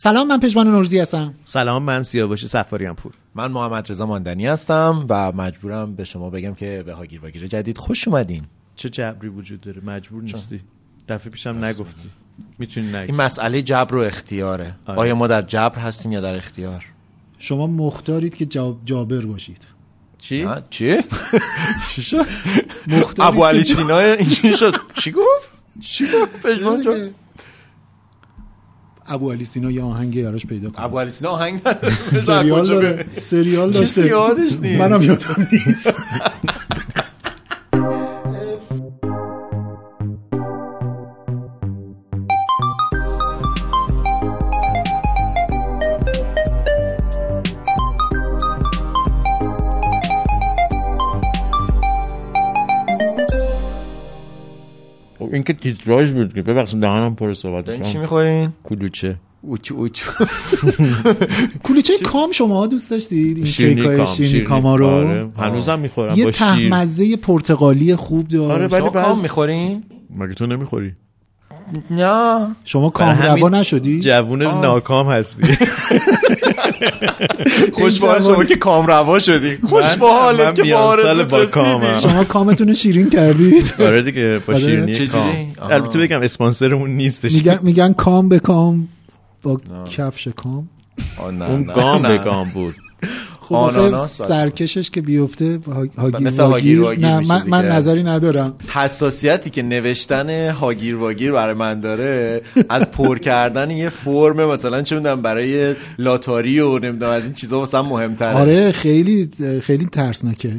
سلام من پژمان نورزی هستم. سلام من سیاوش سفاریان پور من محمد رضا ماندنی هستم و مجبورم به شما بگم که به هاگیر واگیر جدید خوش اومدین. چه جبری وجود داره؟ مجبور نیستی. دفعه پیشم نگفتی. می‌تونی نگی. این مسئله جبر و اختیاره. آره. آیا ما در جبر هستیم یا در اختیار؟ شما مختارید که جا- جابر باشید. چی؟ چی؟ چی شد؟ مختارید ابو علی سینا اینجوری شد. چی گفت؟ چی گفت؟ پژمان؟ ابو علی سینا یه آهنگ یاراش پیدا کنه ابو علی سینا آهنگ نداره. سریال داره. سریال داشته. یادش نیست. منم یادم نیست. که تیتراژ بود که ببخشید دهنم پر صحبت دارین چی می‌خورین؟ کلوچه. اوچ اوچ. کلوچه کام شما دوست داشتید؟ این کیکای کام شیرینی کاما رو؟ آره. هنوزم می‌خورم یه با ته شیر. مزه پرتقالی خوب داشت. آره، ولی کام می‌خورین؟ مگه تو نمی‌خوری؟ نه. شما کام روا نشدی؟ جوون. ناکام هستی. خوش به حال شما که کام روا شدی خوش به حالت که میان با کامم. شما کامتون رو شیرین کردید آره دیگه با آره. شیرینی چجوری؟ کام. البته بگم اسپانسرمون نیستش میگن میگن کام به کام با کفش کام اون گام. به گام بود خب آناناس. سرکشش که بیفته ها- هاگیر مثل واگیر واگیر نه من, من. نظری ندارم حساسیتی که نوشتن هاگیر واگیر برای من داره از پر کردن یه فرم مثلا چه می‌دونم برای لاتاری و نمی‌دونم از این چیزا واسه مهمتره آره خیلی خیلی ترسناکه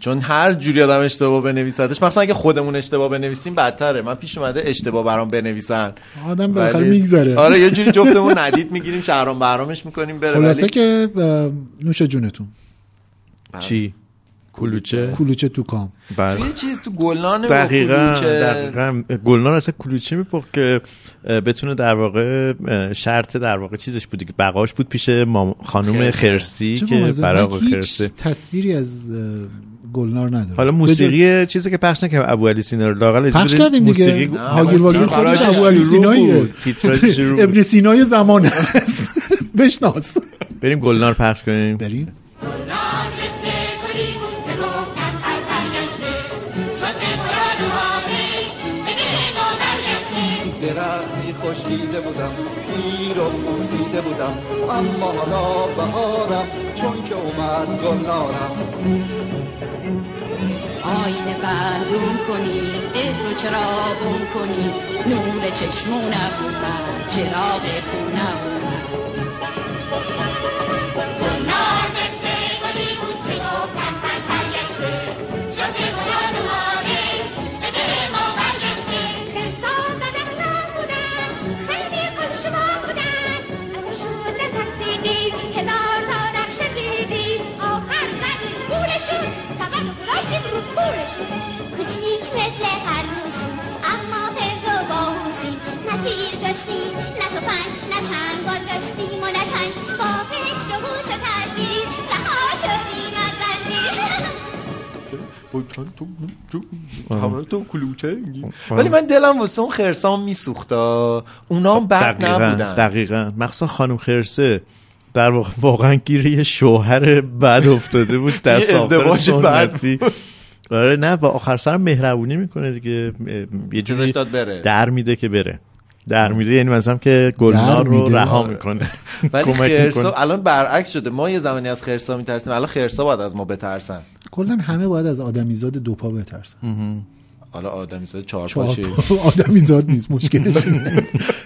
چون هر جوری آدم اشتباه بنویسدش مثلا اگه خودمون اشتباه بنویسیم بدتره. من پیش اومده اشتباه برام بنویسن. آدم بالاخره ولی- میگذره. آره یه جوری جفتمون ندید می‌گیریم شهرام برامش می‌کنیم بره. خلاصه ولی که نوش جونتون. چی؟ کلوچه. کلوچه تو کام. بله. توی یه چیز تو گلنان دقیقا دقیقا. گلنار اصلا کلوچه میپخت که بتونه در واقع شرط در واقع چیزش بودی که بقاش بود پیش خانم. خرسی. که. برای آقا هیچ تصویری از گلنار ندارم. حالا موسیقی چیزی که پخش نکردم ابو علی سینا رو لاقل پخش کردیم دیگه. موسیقی- نه، هاگیر واگیر خودش ابو علی بود. ابن سینای زمان است. بشناس. بریم گلنار پخش کنیم. بریم. اما حالا بهارم چون که اومد گلنارم آینه بردون کنی ده رو چراغون کنی. نور چشمونم من چراغ خونم. تیر داشتی نه تفنگ نه چنگال داشتیم و نه چنگ با فکر و هوش و تدبیر رها شدیم از زنجیر تو کلوچه میگی. ولی من دلم واسه اون خرسام میسوختا. اونا هم بد دقیقا نبودن. دقیقا. مخصوصا خانم خرسه. در واقع واقعا گیر یه شوهر بد افتاده بود در ازدواج بد سنتی. آره نه و آخر سرم مهربونی می‌کنه دیگه. یه چیزش جوری داد بره. در میده که بره. در میده یعنی مثلا که گلنار رو. رها می‌کنه. ولی خرسا الان برعکس شده. ما یه زمانی از خرسا میترسیم الان خرسا باید از ما بترسن. کلا همه باید از آدمیزاد دو پا بترسن حالا آدمی زاده چهار پاشه پا. آدمیزاد نیست مشکلش.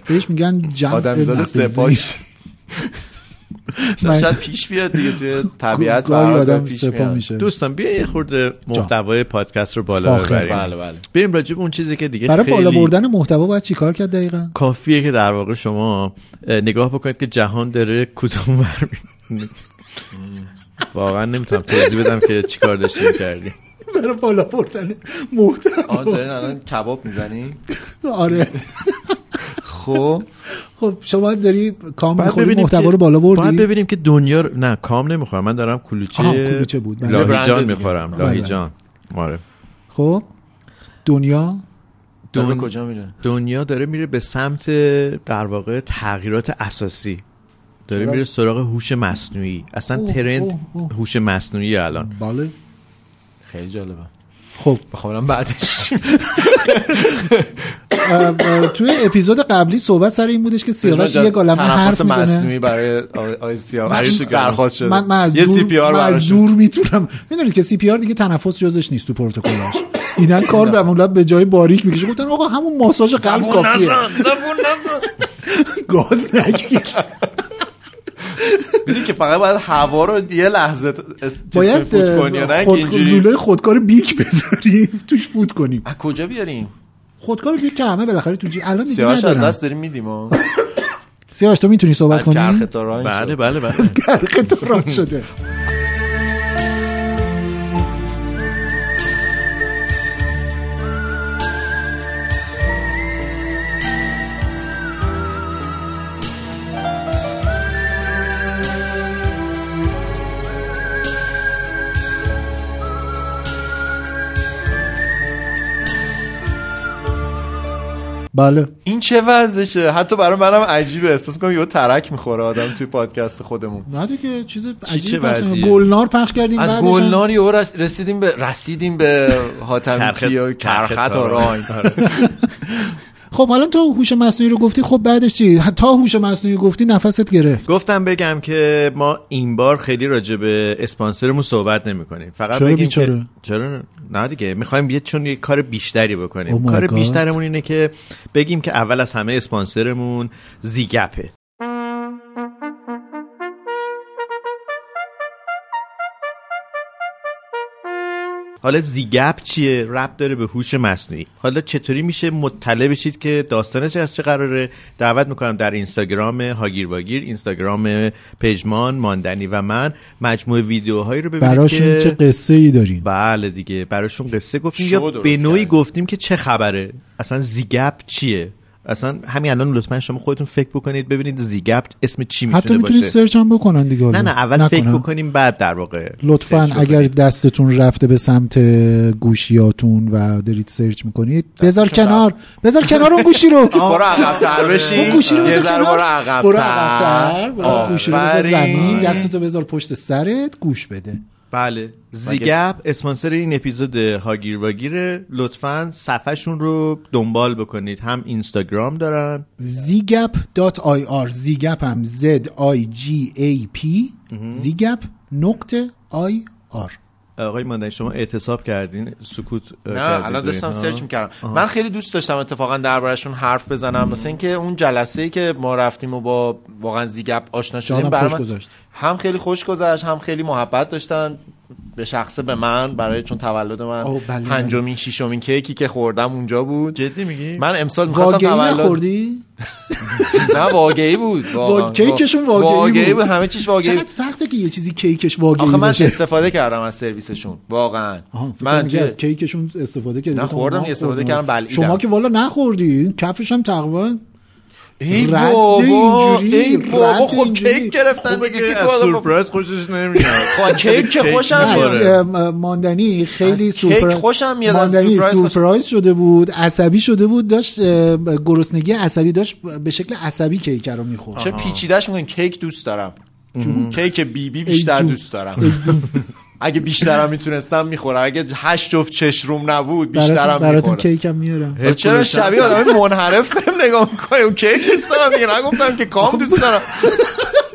بهش میگن جمع آدمی زاده سه. پاش شاید پیش بیاد دیگه توی طبیعت برات آدم پیش میاد میشه. دوستان بیا یه خورده محتوای پادکست رو بالا. ببریم. بله بله. بریم راجع به اون چیزی که دیگه برای خیلی بالا بردن محتوا باید چیکار کرد دقیقا؟ کافیه که در واقع شما اه، نگاه بکنید که جهان داره کدوم ور واقعا نمی‌تونم توضیح بدم که چیکار داشتیم کردیم. برای بالا بردن محتوا. آن دارین الان کباب می‌زنی؟ آره. خب خب شما داری کام باید می‌خوری ببینیم محتوا که- رو بالا باید بردی ببینیم که دنیا رو... نه کام نمی‌خورم من دارم کلوچه, آها، کلوچه بود. بله. لاهیجان. می‌خورم. بله. لاهیجان آره. خب دنیا؟ داره به دن- کجا میره؟ دنیا داره میره به سمت در واقع تغییرات اساسی. داره میره سراغ هوش مصنوعی. اصلا ترند. هوش مصنوعی الان. بله. خیلی جالبه. خب بخوام بعدش. توی اپیزود قبلی صحبت سر این بودش که سیاوش یه گالمه حرف می‌زنه. مصنوعی برای آقای سیاوش من- درخواست شده. من, من از یه دور, سی پی آر من از براش. دور می‌تونم. می‌دونید که CPR دیگه تنفس جزش نیست تو پروتکلش اینا کار به مولد به جای باریک می‌کشه. گفتن آقا همون ماساژ قلب کافیه. گاز نگیر. می‌دونی که فقط باید هوا رو یه لحظه باید فوت کنی نه؟ که خود... اینجوری. لوله خودکار بیک بذاریم توش فوت کنیم. از کجا بیاریم؟ خودکار بیک که همه بالاخره تو جیب الان دیگه سیاوش از دست داریم میدیم. سیاوش تو می‌تونی صحبت از کنی؟ کرخ تا راه بله. بله بله. کرخ تو شده. بله. این چه وضعشه؟ حتی برای منم عجیبه. احساس کنم یه ترک می‌خوره آدم توی پادکست خودمون. نه دیگه چیز عجیبی؟ کردیم. گلنار پخش کردیم از او رس- رسیدیم به رسیدیم به حاتمی و کرخت و راین خب حالا تو هوش مصنوعی رو گفتی خب بعدش چی؟ تا هوش مصنوعی گفتی نفست گرفت. گفتم بگم که ما این بار خیلی راجع به اسپانسرمون صحبت نمی کنیم فقط چرا بگیم؟ که چرا نه؟ دیگه می‌خوایم یه چون یه کار بیشتری بکنیم. Oh کار God. بیشترمون اینه که بگیم که اول از همه اسپانسرمون زیگپه. حالا زیگپ چیه؟ رب داره به هوش مصنوعی. حالا چطوری میشه مطلع بشید که داستانش از چه قراره؟ دعوت می‌کنم در اینستاگرام هاگیر واگیر اینستاگرام پژمان ماندنی و من مجموعه ویدیوهایی رو ببینید براشون که چه قصه ای داریم بله دیگه براشون قصه گفتیم یا به نوعی. گفتیم که چه خبره؟ اصلا زیگپ چیه؟ اصلا همین الان لطفا شما خودتون فکر بکنید ببینید زیگپ اسم چی حتی می‌تونه می‌تونید باشه سرچ هم بکنن دیگه نه. نه اول فکر نکنم. بکنیم بعد در واقع لطفا اگر. دستتون رفته به سمت گوشیاتون و دارید سرچ می‌کنید بذار کنار بذار کنار اون گوشی رو برو عقب تر بشین اون گوشی رو بذار. برو عقب برو عقب‌تر. گوشی رو بذار. زمین دستتو بذار پشت سرت گوش بده بله. زیگپ اسپانسر این اپیزود هاگیر واگیره لطفا صفحهشون رو دنبال بکنید. هم اینستاگرام دارن. zigap.ir زیگپ هم z i g a p زیگپ نقطه آی آر. آقای ماندنی شما اعتصاب کردین سکوت نه الان داشتم. سرچ می‌کردم من خیلی دوست داشتم اتفاقا دربارشون حرف بزنم مثل اینکه اون جلسه ای که ما رفتیم و با واقعا زیگپ آشنا شدیم گذاشت. هم خیلی خوش گذشت هم خیلی محبت داشتن به شخصه به من برای چون تولد من بله. پنجمین ششمین کیکی که خوردم اونجا بود جدی میگی من امسال می‌خواستم تولد نخوردی؟ نه واقعی بود کیکشون واقعی بود. بود همه چیش واقعی چقدر بود سخته که یه چیزی کیکش واقعی آخه من استفاده کردم از سرویسشون واقعا من از کیکشون استفاده کردی نه، گفتم خوردم، استفاده. کردم، بلعیدم. شما که والا نخوردی کفش هم تقریبا ای بابا اینجوری، ای بابا خب. کیک گرفتن دیگه که تو سورپرایز خوشش نمیاد. خب کیک که خوشم میاد. ماندنی خیلی از سورپر... کیک خوشم میاد، ماندنی سورپرایز سورپرایز شده بود عصبی شده بود داشت گرسنگی عصبی داشت به شکل عصبی کیک رو می‌خورد. چه پیچیدهش میگن کیک دوست دارم. کیک بی بی بیشتر. دوست دارم. اگه بیشترم می‌تونستم می‌خورم. اگه هشت جفت چشروم نبود بیشترم می‌خورم. کیک هم میارم خب چرا شبیه آدم منحرف بهم نگاه می‌کنه؟ اون کیک دوست دارم دیگه. نگفتم که کام دوست دارم.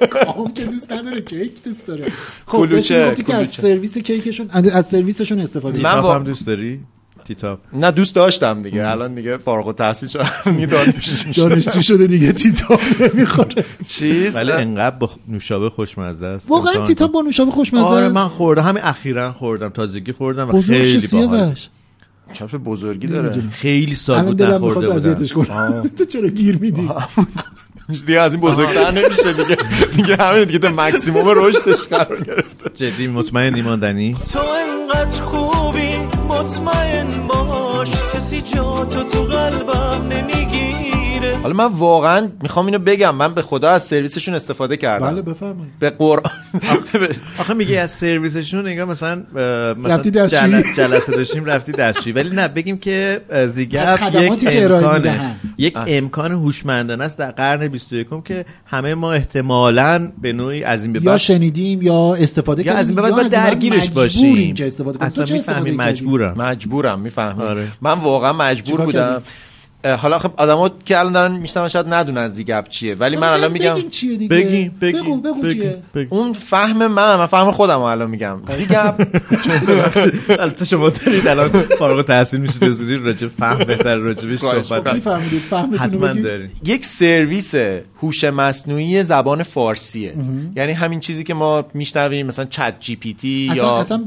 کام که دوست نداره کیک دوست داره. خب کلوچه، که از. سرویس کیکشون از سرویسشون استفاده من هم دوست داری؟ تیتاپ نه دوست داشتم دیگه. الان دیگه فارغ التحصیل شدم. دیگه دانشجو شده دیگه تیتاپ نمی‌خوره چیز ولی انقدر با نوشابه خوشمزه است. واقعا تیتاپ با نوشابه خوشمزه آره است؟ من خوردم. همین اخیرا خوردم. تازگی خوردم و خیلی باحال. چه بزرگی داره. خیلی سال بود نخورده بودم تو چرا گیر میدی؟ دیگه از این بزرگتر نمیشه دیگه. دیگه همین دیگه تا مکسیموم رشدش قرار گرفته. جدی مطمئن ایماندنی؟ تو انقدر خوبی مطمئن باش کسی جا تو تو قلبم نمی‌گیره حالا من واقعا می‌خوام اینو بگم. من به خدا از سرویسشون استفاده کردم. بله بفرمایید. به قرآن آخه میگه از سرویسشون انگار مثلا رفتی دستشویی. جل- جلسه داشتیم رفتی دستشویی. ولی نه بگیم که زیگپ یک که ارائه امکانه می‌دهن. یک امکان هوشمندانه است در قرن 21 که همه ما احتمالاً به نوعی از این به یا شنیدیم یا استفاده یا کردیم از این به بعد یا درگیرش مجبوریم باشیم. که استفاده کنیم. اصلا؟ مجبورم. مجبورم می‌فهمم آره. من واقعا مجبور بودم. حالا خب آدما که الان دارن میشنون شاید ندونن زیگپ چیه ولی من الان میگم بگیم چیه دیگه. بگیم بگیم بگو بگو چیه. اون فهم من من فهم خودم الان میگم. زیگپ البته شما دارید الان فارغ التحصیل میشید رسیدید راجع فهم بهتر راجع بهش صحبت. می‌کنم. میفهمیدید؟ فهمتون یک سرویس هوش مصنوعی زبان فارسیه. یعنی همین چیزی که ما میشنویم مثلا چت جی پی تی یا اصلا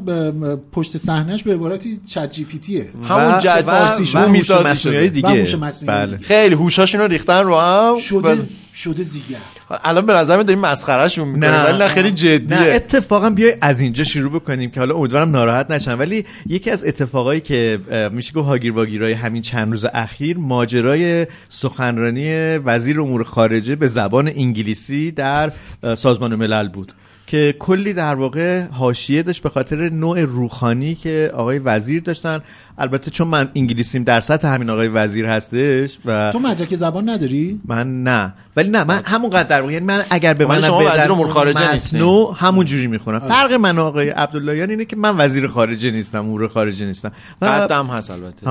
پشت صحنهش به عبارتی چت جی پی تیه. همون جد فارسی شو هوش می‌سازی دیگه. بله. خیلی هوشاشون رو ریختن رو هم. شده و- شده زیگر الان به نظر من داریم مسخرهشون می‌کنیم. ولی نه خیلی نه. جدیه. اتفاقا بیای از اینجا شروع بکنیم که حالا امیدوارم ناراحت نشن. ولی یکی از اتفاقایی که میشه گفت هاگیر واگیرای همین چند روز اخیر ماجرای سخنرانی وزیر امور خارجه به زبان انگلیسی در سازمان ملل بود که کلی در واقع حاشیه داشت به خاطر نوع روخانی که آقای وزیر داشتن. البته چون من انگلیسیم در سطح همین آقای وزیر هستش و تو مدرک زبان نداری؟ من نه. ولی نه من همونقدر در یعنی من اگر به من شما بدن وزیر امور خارجه نیستین. متنو همون جوری می‌خونم. فرق من آقای عبداللهیان اینه که من وزیر خارجه نیستم امور خارجه نیستم. قدم هست البته.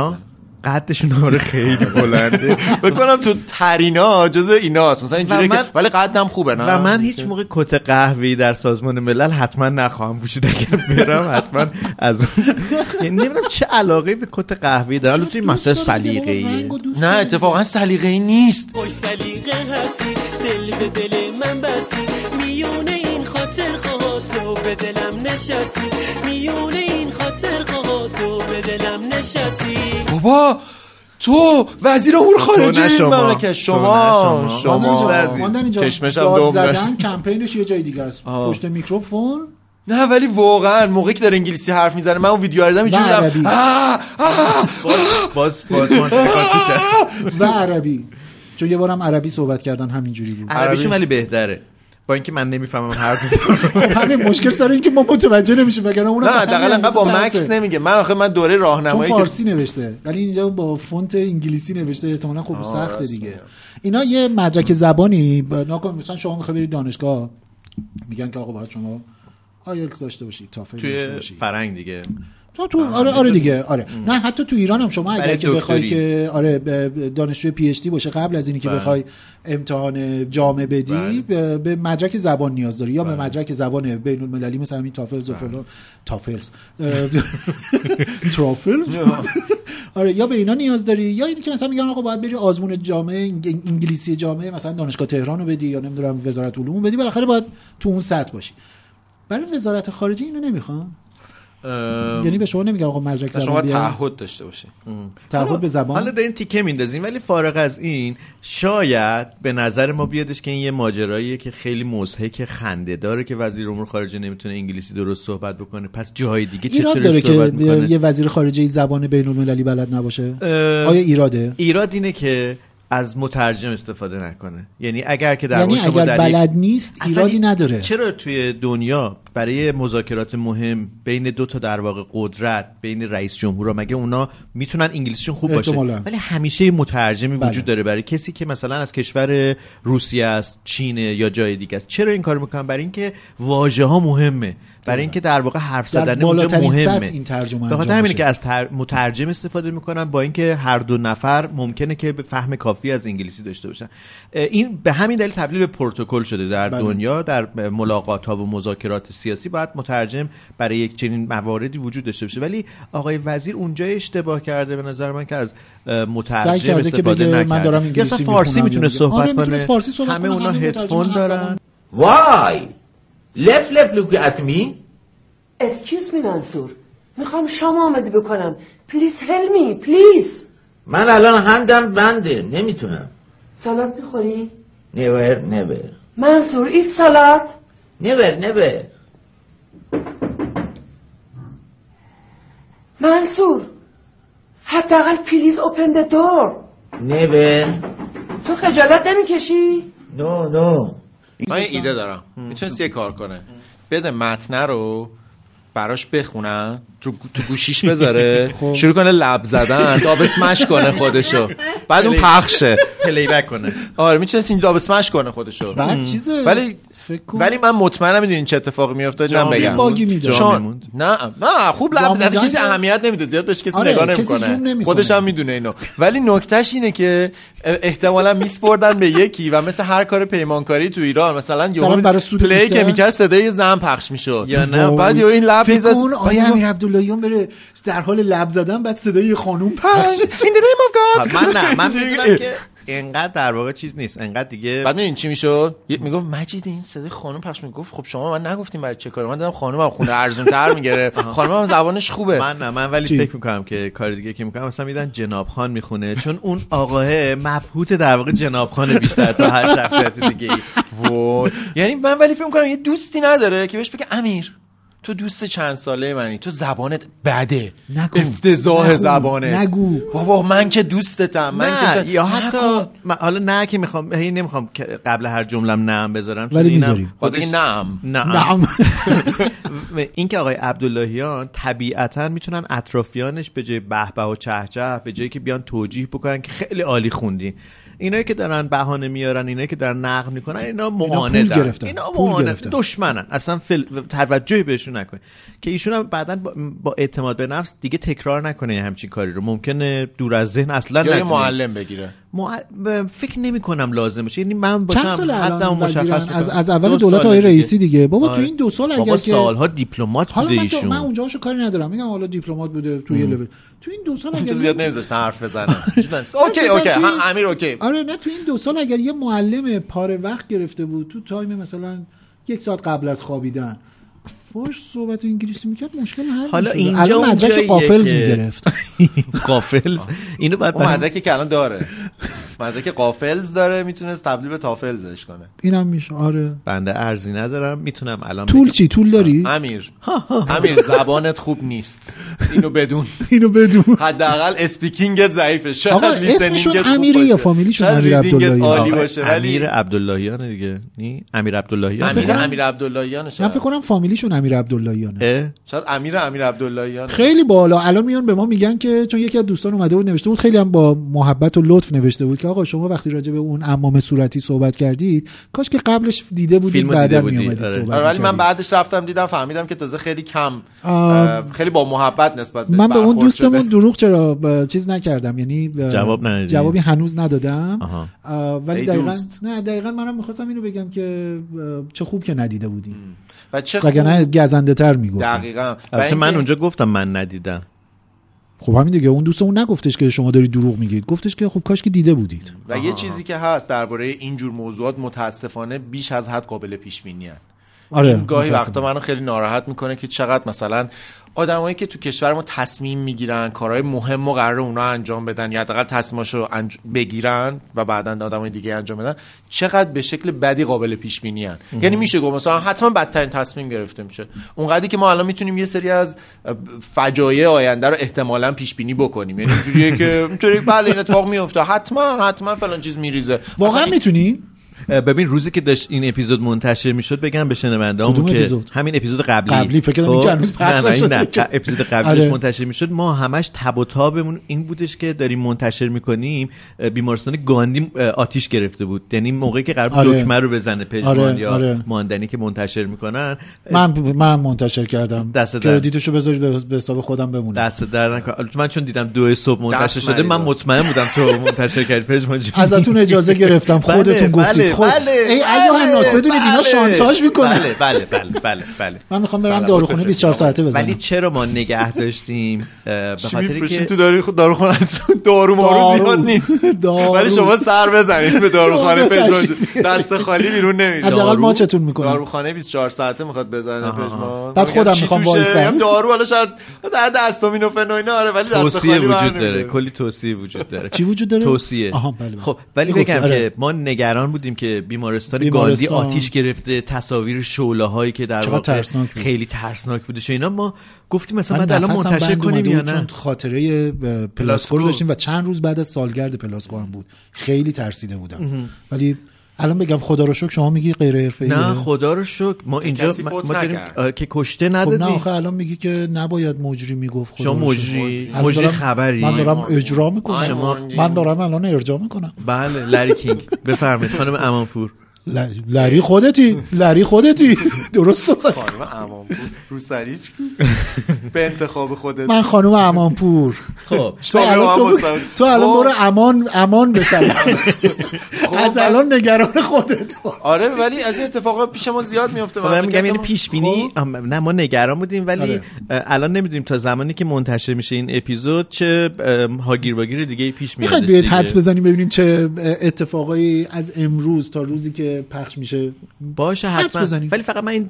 قدشون آره خیلی بلنده. بکنم تو ترینا جز ایناست. مثلا اینجوری من- که ولی قدم خوبه نه؟ و من هیچ موقع کت قهوه‌ای در سازمان ملل حتما نخواهم پوشید. اگر برم حتما از اون یعنی نمی‌دونم چه علاقه به کت قهوه‌ای داره. حالا توی مسئله سلیقه‌ای. نه اتفاقا سلیقه‌ای نیست. خوش سلیقه هستی دل به دل من بستی. میونه این خاطر تو به دلم نشستی. میونه این خاطر تو به دلم نشستی. بابا تو وزیر امور خارجه. مملکت. شما شما. چشمشم داد دم زدن کمپینش یه جای دیگه است. پشت میکروفون؟ نه ولی واقعا موقعی که داره انگلیسی حرف می‌زنه من اون ویدیو رو دیدم اینجوری بودم آه. باز باز باز و عربی. چون یه بارم عربی صحبت کردن همینجوری بود. عربیشون ولی بهتره. با اینکه من نمی‌فهمم هر دو همین مشکل سر این که ما متوجه نمیشیم وگرنه اونم نه انقدر با مکس. نمیگه. من آخه من دوره چون راهنمایی که فارسی نوشته. ولی اینجا با فونت انگلیسی نوشته. احتمالاً خب سخته دیگه. اینا یه مدرک زبانی. ناکن مثلا شما می‌خوای برید دانشگاه میگن که آقا باید شما آیلتس داشته باشید تافل داشته باشید فرنگ دیگه. تو تو آره آره دیگه آره. نه حتی تو ایران هم شما اگر که بخوای. که آره دانشجوی پی اچ دی باشه قبل از اینی که بله. بخوای امتحان جامعه بدی بله. به- به مدرک زبان نیاز داری یا به مدرک زبان بین المللی مثل همین تافلز و فلان. تافلز. اه، ترافل آره یا به اینا نیاز داری یا اینی که مثلا میگن آقا باید بری آزمون جامعه انگ- انگلیسی جامعه مثلا دانشگاه تهران رو بدی یا نمی‌دونم وزارت علوم بدی بالاخره باید تو اون سطح باشی. برای وزارت خارجه اینو نمی‌خوان یعنی به شما نمیگن آقا مدرک شما زبان بیار تعهد داشته باشی تعهد به زبان؟ حالا دارین تیکه میندازیم ولی فارغ از این شاید به نظر ما بیادش که این یه ماجراییه که خیلی مضحک خنده داره که وزیر امور خارجه نمی‌تونه انگلیسی درست صحبت بکنه. پس جای دیگه ایراد چطوری داره که صحبت می‌کنه؟ یه وزیر خارجه زبان بین المللی بلد نباشه؟ آیا ایراده؟ ایراد اینه که از مترجم استفاده نکنه. یعنی اگر که در یعنی شما اگر بلد نیست ایرادی این- نداره. چرا توی دنیا برای مذاکرات مهم بین دو تا در واقع قدرت بین رئیس جمهورها مگه اونا می‌تونن انگلیسیشون خوب باشه. ولی همیشه مترجمی بله. وجود داره برای کسی که مثلا از کشور روسیه است چین یا جای دیگه است چرا این کارو می‌کنن برای اینکه واژه ها مهمه برای اینکه در واقع حرف زدن اونجا مهمه این ترجمه به خاطر همینه. که از تر... مترجم استفاده می‌کنن با اینکه هر دو نفر ممکنه که به فهم کافی از انگلیسی داشته باشن این به همین دلیل تبدیل به پروتکل شده در بله. دنیا در ملاقات ها و مذاکرات سیاسی باید مترجم برای یک چنین مواردی وجود داشته باشه. ولی آقای وزیر اونجا اشتباه کرده به نظر من که از مترجم استفاده نکرده من دارم انگلیسی فارسی می‌تونه صحبت آره، کنه. می‌تونست فارسی صحبت همه اونا هدفون دارن. Why? Left, left, look at me. Excuse me منصور می‌خوام شام آماده بکنم. please help me please من الان hand م بنده نمی‌تونم. سالاد می‌خوری؟ never never. منصور eat salad never never. منصور حداقل please open the door never تو خجالت نمی‌کشی؟ no no من یه ایده دارم. می‌تونست یه کار کنه. بده متنه رو براش بخونن تو, تو گوشیش بذاره. شروع کنه لب زدن dubsmash کنه خودشو. بعد اون پخشه. playback کنه. آره می‌تونست این dubsmash کنه خودشو. بعد چیزه؟ ولی فکر ولی من مطمئنم می‌دونین چه اتفاقی میافتاد من بگم. باگی چون. نه نه خوب لب از کسی اهمیت نمیده. زیاد بهش کسی آره، نگاه نمی‌کنه. خودش هم می‌دونه اینو. ولی نکتهش اینه که احتمالا میسپردن به یکی و مثل هر کار پیمانکاری تو ایران مثلا مثلا برای یه سود پلی بیشتر؟ که می‌کرد صدای زن پخش می‌شد. یا نه بعد یه این لب می‌زد. آیا امیر عبداللهیان بره در حال لب زدن بعد صدای یه خانوم پخش. God. من نه من می‌دونم که انقدر در واقع چیز نیست انقدر دیگه بعد می‌دونی چی می‌شد؟ می‌گفت مجید این صدای خانم پخش می‌گفت خب شما من نگفتیم برای چه کار من دیدم خانم هم خونه ارزون تر می‌گیره خانم هم زبانش خوبه. من نه من ولی چی؟ فکر می‌کنم که کار دیگه که می‌کنم مثلا میدن جناب خان می‌خونه. چون اون آقاه مبهوت در واقع جناب خان بیشتر تا هر شخصیت دیگه ای وای. یعنی من ولی فکر می‌کنم یه دوستی نداره که بهش بگه امیر. تو دوست چند ساله منی تو زبانت بده نگو. افتضاح نگو. زبانه نگو. بابا من که دوستتم من نه که یا. حتی من حالا نه که می‌خوام هی نمی‌خوام قبل هر جملم نم بذارم ولی اینم می‌ذاری. خب بگی نعم نعم این که آقای عبداللهیان طبیعتا می‌تونن اطرافیانش به جای به به و چه چه به جایی که بیان توجیه بکنن که خیلی عالی خوندی اینایی که دارن بهانه میارن اینایی که دارن نقد می‌کنن اینا معاندن. اینا پول معاند. دشمنن اصلا فل... توجهی بهشون نکنه که ایشون هم بعدا با... با اعتماد به نفس دیگه تکرار نکنه همچین کاری رو ممکنه دور از ذهن اصلا یا یه. معلم بگیره مع- فکر نمی کنم لازم باشه یعنی من باشم چند سال الان مشخص. از, از اول دو دولت آقای دیگه. رئیسی دیگه بابا تو آره. این دو سال اگر بابا که سالها دیپلمات حالا بوده من, تو- ایشون من اونجاشو کاری ندارم میگم حالا دیپلمات بوده تو یه لول تو این دو سال اگر زیاد نمیذاشت حرف بزنه. OK OK. هم امیر OK. آره نه تو این دو سال اگر یه معلم پاره وقت گرفته بود تو time مثلا یک ساعت قبل از خوابیدن باش صحبت انگلیسی می‌کرد مشکل حل حالا. اینجا مدرک TOEFL می‌گرفت. قافلز. اینو بعد مدرکی که الان داره. مدرک قافلز داره می‌تونست تبدیل به تافلزش کنه. اینم میشه آره. بنده ارزی ندارم می‌تونم الان طول. چی؟ طول داری؟ امیر. امیر زبانت خوب نیست. اینو بدون. اینو بدون. حداقل اسپیکینگت ضعیفه. شاید لیسنینگت امیره یا. فامیلیشون امیر عبداللهیان؟ عالی باشه ولی امیر عبداللهیان دیگه. نی؟ امیر عبداللهیان امیر امیر عبداللهیان من فکر کنم فامیلیشون امیر عبداللهیانه. اه؟ شاید امیر امیر عبداللهیان خیلی بالا. الان میان به ما میگن که چون یکی از دوستان اومده بود نوشته بود خیلی هم با محبت و لطف نوشته بود که آقا شما وقتی راجع به اون امام صورتی صحبت کردید کاش که قبلش دیده بودید بعدا میومدید آره. صحبت آره ولی من. بعدش رفتم دیدم فهمیدم که تازه خیلی کم خیلی با محبت نسبت من به اون دوستمون شده. دروغ چرا چیز نکردم یعنی جواب ندادی؟ جوابی هنوز ندادم. آه، ولی دقیقا. نه دقیقا منم می‌خواستم اینو بگم که چه خوب که ندیده بودیم و چه خوب گزنده تر می‌گفتم دقیقا من اونجا گفتم من ندیدم خب همین دیگه اون دوستمون نگفتش که شما دارید دروغ میگید. گفتش که خب کاش که دیده بودید. و یه چیزی که هست درباره اینجور موضوعات متاسفانه بیش از حد قابل پیش بینی آره این گاهی. وقتا منو خیلی ناراحت می‌کنه که چقدر مثلا آدمایی که تو کشور ما تصمیم می‌گیرن کارهای مهم و قرار اونا انجام بدن یا حداقل تصمیماشو انج... بگیرن و بعدا آدمای دیگه انجام بدن چقدر به شکل بدی قابل پیش بینی. یعنی میشه گفت مثلا حتما بدترین تصمیم گرفته میشه. اونقدری که ما الان می‌تونیم یه سری از فجایع آینده رو احتمالا پیش بینی بکنیم. یعنی اینجوریه که اینطوری بله این اتفاق میفته حتما حتما فلان چیز میریزه. واقعا می‌تونی؟ ببین روزی که داشت این اپیزود منتشر می‌شد بگم به شنوندهامون که اپیزود؟ همین اپیزود قبلی قبلی، فکر کردم خب؟ این که هنوز پخش نه، نه،. نه اپیزود قبلیش آره. منتشر می‌شد ما همش تب و تابمون این بودش که داریم منتشر می‌کنیم بیمارستان گاندی آتیش گرفته بود یعنی موقعی که قرار بود آره. دکمه رو بزنه پژمان آره، یا آره. ماندنی که منتشر می‌کنن من من منتشر کردم دست. کردیتشو بذاری به حساب خودم بمونه دست در نکن من چون دیدم دو صبح منتشر شده. من مطمئن بودم تو منتشر کردی پژمان. ازتون اجازه گرفتم بله، خودتون گفتید بله، خود بله، ای بله، ایوه الناس بدونید اینا بله، شانتاژ می‌کنه بله بله بله بله بله من می‌خوام برم داروخونه بفرستید 24 ساعته بزنم ولی چرا ما نگه داشتیم به چی خاطری میفروشین که تو دارو داروخونه دارو مارو دارو. زیاد نیست. ولی شما سر بزنید به داروخانه دارو پژمان دست خالی بیرون نمی‌دید حداقل دارو. ماچتون می‌کنم داروخانه 24 ساعته می‌خواد بزنه. پژمان بعد خودم می‌خوام؟ وایسم. دارو حالا شاید در دستامینوفن و اینا آره ولی دست توصیه خالی وجود. داره کلی توصیه وجود داره چی وجود داره توصیه آها بله بله. خب ولی بگم آره. که ما نگران بودیم که بیمارستان, بیمارستان. گاندی آتیش گرفته تصاویر شعله هایی که در واقع ترسناک. خیلی ترسناک بودش و اینا ما گفتیم مثلا بعد الان منتشر کنیم یا نه چون خاطره پلاسکو پلاسکو. رو داشتیم و چند روز بعد از سالگرد پلاسکو هم بود خیلی ترسیده بودم ولی الان بگم خدا رو شکر شما میگی غیر حرفه‌ای نه خدا رو شکر. ما اینجا ما داریم که کشته خب نه آخه الان میگی که نباید مجری می‌گفت خدا شما. مجری مجری خبری. من دارم اجرا می‌کنم. شما- من دارم الان ارجاع می‌کنم. بله لری کینگ. بفرمایید خانم امانپور. لری خودتی لری خودتی. درست صحبت خانم امانپور. رو سریچ به انتخاب خودت. من خانم امانپور. خب. تو الان تو, الان خب. برو امان امان بطلب از بعد- الان نگران خودت. آره ولی از این اتفاقا پیش ما زیاد میفته خب من میگم یعنی پیش بینی؟ نه ما نگران بودیم ولی آره. الان نمی‌دونیم تا زمانی که منتشر میشه این اپیزود چه هاگیر واگیر دیگه پیش میاد می‌خواید بیاید حدس بزنیم ببینیم چه اتفاقایی از امروز تا روزی که پخش میشه باشه حتما. ولی فقط من این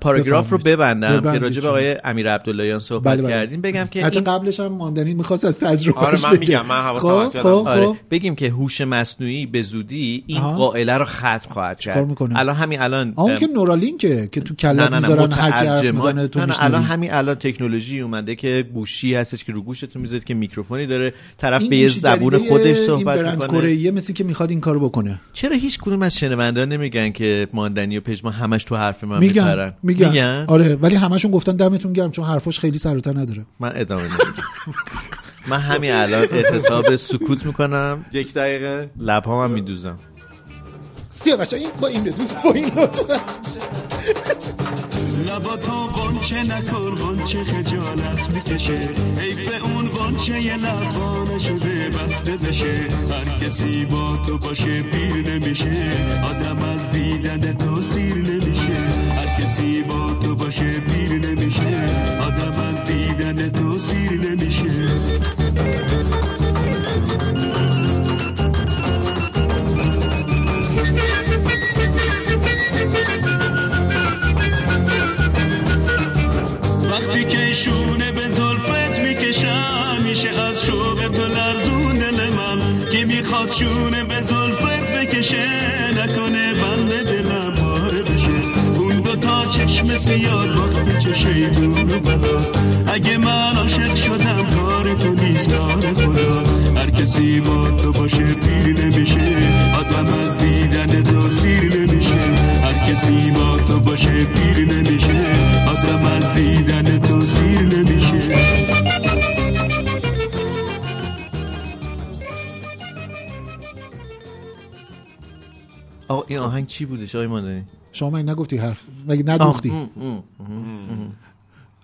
پاراگراف رو. ببندم که راجع به. آقای امیر عبداللهیان صحبت کردیم بگم که حتی این قبلش هم ماندنی می‌خواست از تجربه آره، من میگم، من حواسم هست یادم. آره بگیم که هوش مصنوعی به زودی این. قائله رو ختم خواهد کرد؟ الان همین الان اون ام، که نورالینکه که تو نه می‌ذارن هر می‌زنه تو. الان همین الان تکنولوژی اومده که گوشی هستش که رو گوشتون می‌ذارید که میکروفونی داره طرف به زبون خودش این صحبت برند می‌کنه کره مثل که می‌خواد این کارو بکنه چرا هیچ کدوم از شنوندگان نمیگن که ماندنی و پژمان همش تو حرف من میگن میپرن. میگن. آره ولی همشون گفتن دمتون گرم چون حرفاش خیلی سر نداره. من ادامه نمیدم. من همین الان اعتصاب سکوت می‌کنم. یک دقیقه. لبهام هم میدوزم. سیاوش این با این دوست با این لطفا. لباتو قنچه نکن قنچه خجالت می‌کشه. حیف اون قنچه یه لبانه شده بسته بشه. هر کسی با تو باشه پیر نمیشه. آدم از دیدن تو سیر نمیشه. هر کسی با تو باشه پیر نمیشه. آدم از دیدن تو سیر نمیشه. شونه به زلفت می‌کشم. میشه از شوق تو لرزون دل من که می‌خواد شونه به زلفت بکشه. نکنه بند دلم پاره بشه. اون دو تا چشم سیاد وقتی چشه دور و اگه من عاشق شدم کار تو نیست کار خداست. هر کسی با تو باشه پیر نمیشه. آدم از دیدن تو سیر با تو باشه پیر نمیشه. آدم از دیدن تو سیر نمیشه. آقا این آهنگ چی بودش آقای ماندنی شما من نگفتی حرف؟ مگه ندوختی آه،.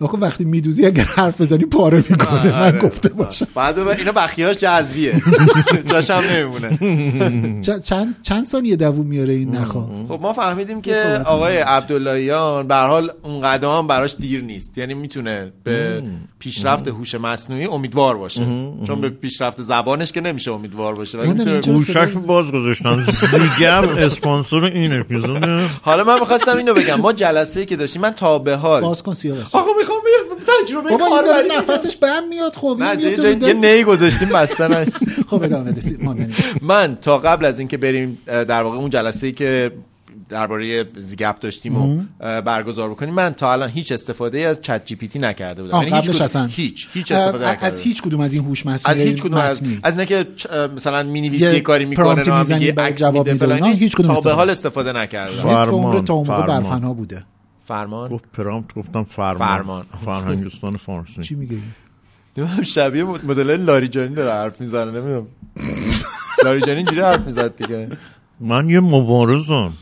آخه وقتی میدوزی اگر حرف بزنی پاره می‌کنه. من آره. گفته باشم. بعد ببین اینا بخیهاش جذبیه. جاش هم نمیمونه. چند چند ثانیه دووم میاره این نخا؟ خب ما فهمیدیم که آقای عبداللهیان به هر حال اون قدم براش دیر نیست. یعنی می‌تونه به پیشرفت هوش مصنوعی امیدوار باشه. چون به پیشرفت زبانش که نمیشه امیدوار باشه. ولی می‌تونه صدای- باز گذاشتن زیگم اسپانسر این اپیزوده حالا من می‌خواستم اینو بگم. ما جلسه ای که داشتیم من تا به حال باز کن سیاوش تجربه بابا این داره نفسش بهم میاد خب نه جای جای یه نی گذاشتیم بستنش خب ادامه ماندنی. من تا قبل از اینکه بریم در واقع اون جلسه ای که درباره زیگپ داشتیم و برگزار بکنیم من تا الان هیچ استفاده از چت جی پی تی نکرده بودم. یعنی هیچ اصلا. هیچ هیچ استفاده از نکرده هیچ کدوم از این هوش مصنوعی از هیچ کدوم از. از اینکه مثلا می نویسی کاری می‌کنه نه میگه عکس جواب میده فلان هیچ کدوم تا به استفاده حال استفاده عمر فرمان، تا اون موقع فرمان. برفنا بوده. فرمان؟ گفت پرامپت گفتم فرمان. فرمان. فرهنگستان فارسی. چی میگه نمی‌دونم شبیه مدل لاریجانی داره حرف می‌زنه نمی‌دونم. لاریجانی اینجوری حرف می‌زد دیگه. من یه مبارزم.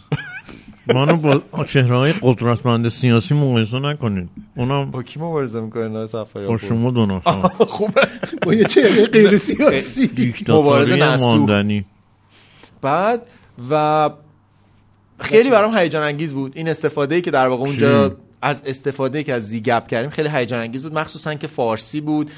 منو با چهره های قدرتمند سیاسی مقایسه نکنید. اونم با کی مبارزه می‌کنه؟ نه سفری با شما دو نفر. خوبه. با یه چهره غیر سیاسی. مبارزه نستو. بعد و خیلی برام هیجان انگیز بود. این استفاده ای که در واقع اونجا از استفاده ای که از زیگپ کردیم خیلی هیجان انگیز بود. مخصوصا که فارسی بود.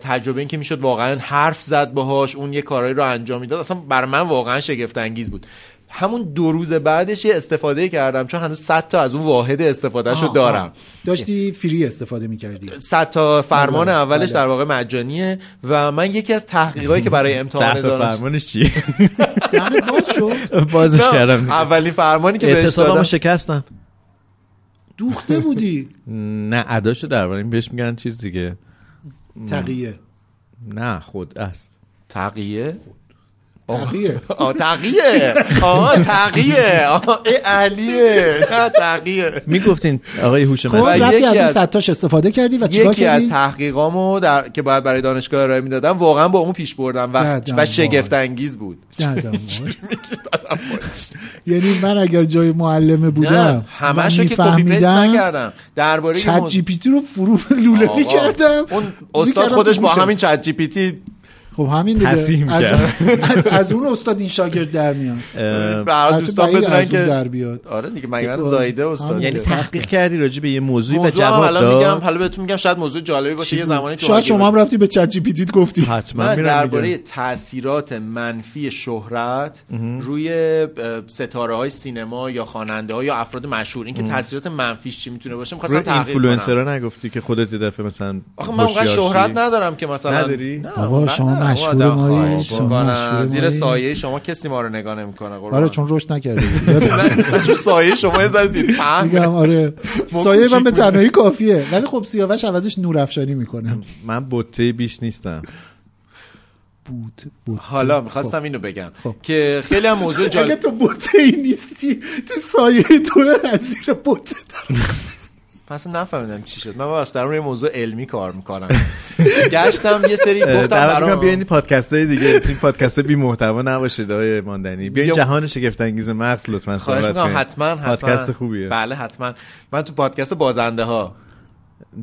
تجربه این که می‌شد واقعا حرف زد باهاش اون یه کارایی رو انجام می‌داد. اصلا بر من واقعا شگفت انگیز بود. همون دو روز بعدش یه استفاده کردم چون هنوز 100 تا از اون واحد استفادهشو آه، دارم. آه. داشتی فری استفاده می‌کردی. 100 تا فرمان بله، اولش بله. در واقع مجانیه و من یکی از تحقیقاتی که برای امتحان دانش فرمانش چیه دهنت باز شد. بازش نه، کردم. اولین فرمانی که بهش دادم شکستم. دوخته بودی. نه اداشو در این بهش میگن چیز دیگه. تقیه. نه خود است. تقیه؟ تقیه آه تقیه آه تقیه آه ای علیه. نه تقیه می‌گفتین آقای هوش خب مصنوعی رفتی یکی از اون از- ستاش استفاده کردی و چیکار یکی از تحقیقامو در که باید برای دانشگاه ارائه می‌دادم واقعا با اون پیش بردم. و, و شگفت انگیز بود. یعنی من اگر جای معلمه بودم نه همشو که کپی پیست نکردم. درباره این ChatGPT رو فرو لوله می‌کردم. اون استاد خودش با همین ChatGPT خب همین دیگه از. از, از اون استاد این شاگرد در میاد البته دوستان بدونن که در بیاد آره دیگه مگه من خب، زایده استاد یعنی. تحقیق کردی راجع به یه موضوعی و موضوع هم جواب الان میگم داد حالا بهتون میگم شاید موضوع جالبی باشه یه زمانی تو شاید شما هم رفتی به ChatGPT گفتی حتما درباره. تاثیرات منفی شهرت روی ستاره های سینما یا خواننده ها یا افراد مشهور این که تاثیرات منفیش چی می‌تونه باشه می‌خواستم تحقیق کنم اینفلوئنسرا نگفتی که خودت یه دفعه مثلا آخه من اونقدر شهرت؟ ندارم که مثلا نداری؟ نه، مشهور آدم خواهش. مشهور زیر. سایه شما کسی ما رو نگاه نمی‌کنه آره چون رشد نکرده چون سایه شما یه ذره زیر. میگم آره. ما سایه من به تنهایی کافیه. ولی خب سیاوش عوضش نورافشانی می‌کنه. من بوته بیش نیستم. بود بود حالا می‌خواستم اینو بگم خب. که خیلی هم موضوع اگه جالب تو بوته ای نیستی تو سایه تو از زیر بوته پس نفهمیدم چی شد. من ببخش در روی موضوع علمی کار می‌کنم. گشتم یه سری گفتم برام. بیاین این پادکست های دیگه این پادکست بی محتوا نباشه دای ماندنی. بیاین یا- جهان شگفت انگیز مغز لطفا خواهش صحبت می‌کنم کنین. حتما حتما. پادکست خوبیه. بله حتما. من تو پادکست بازنده ها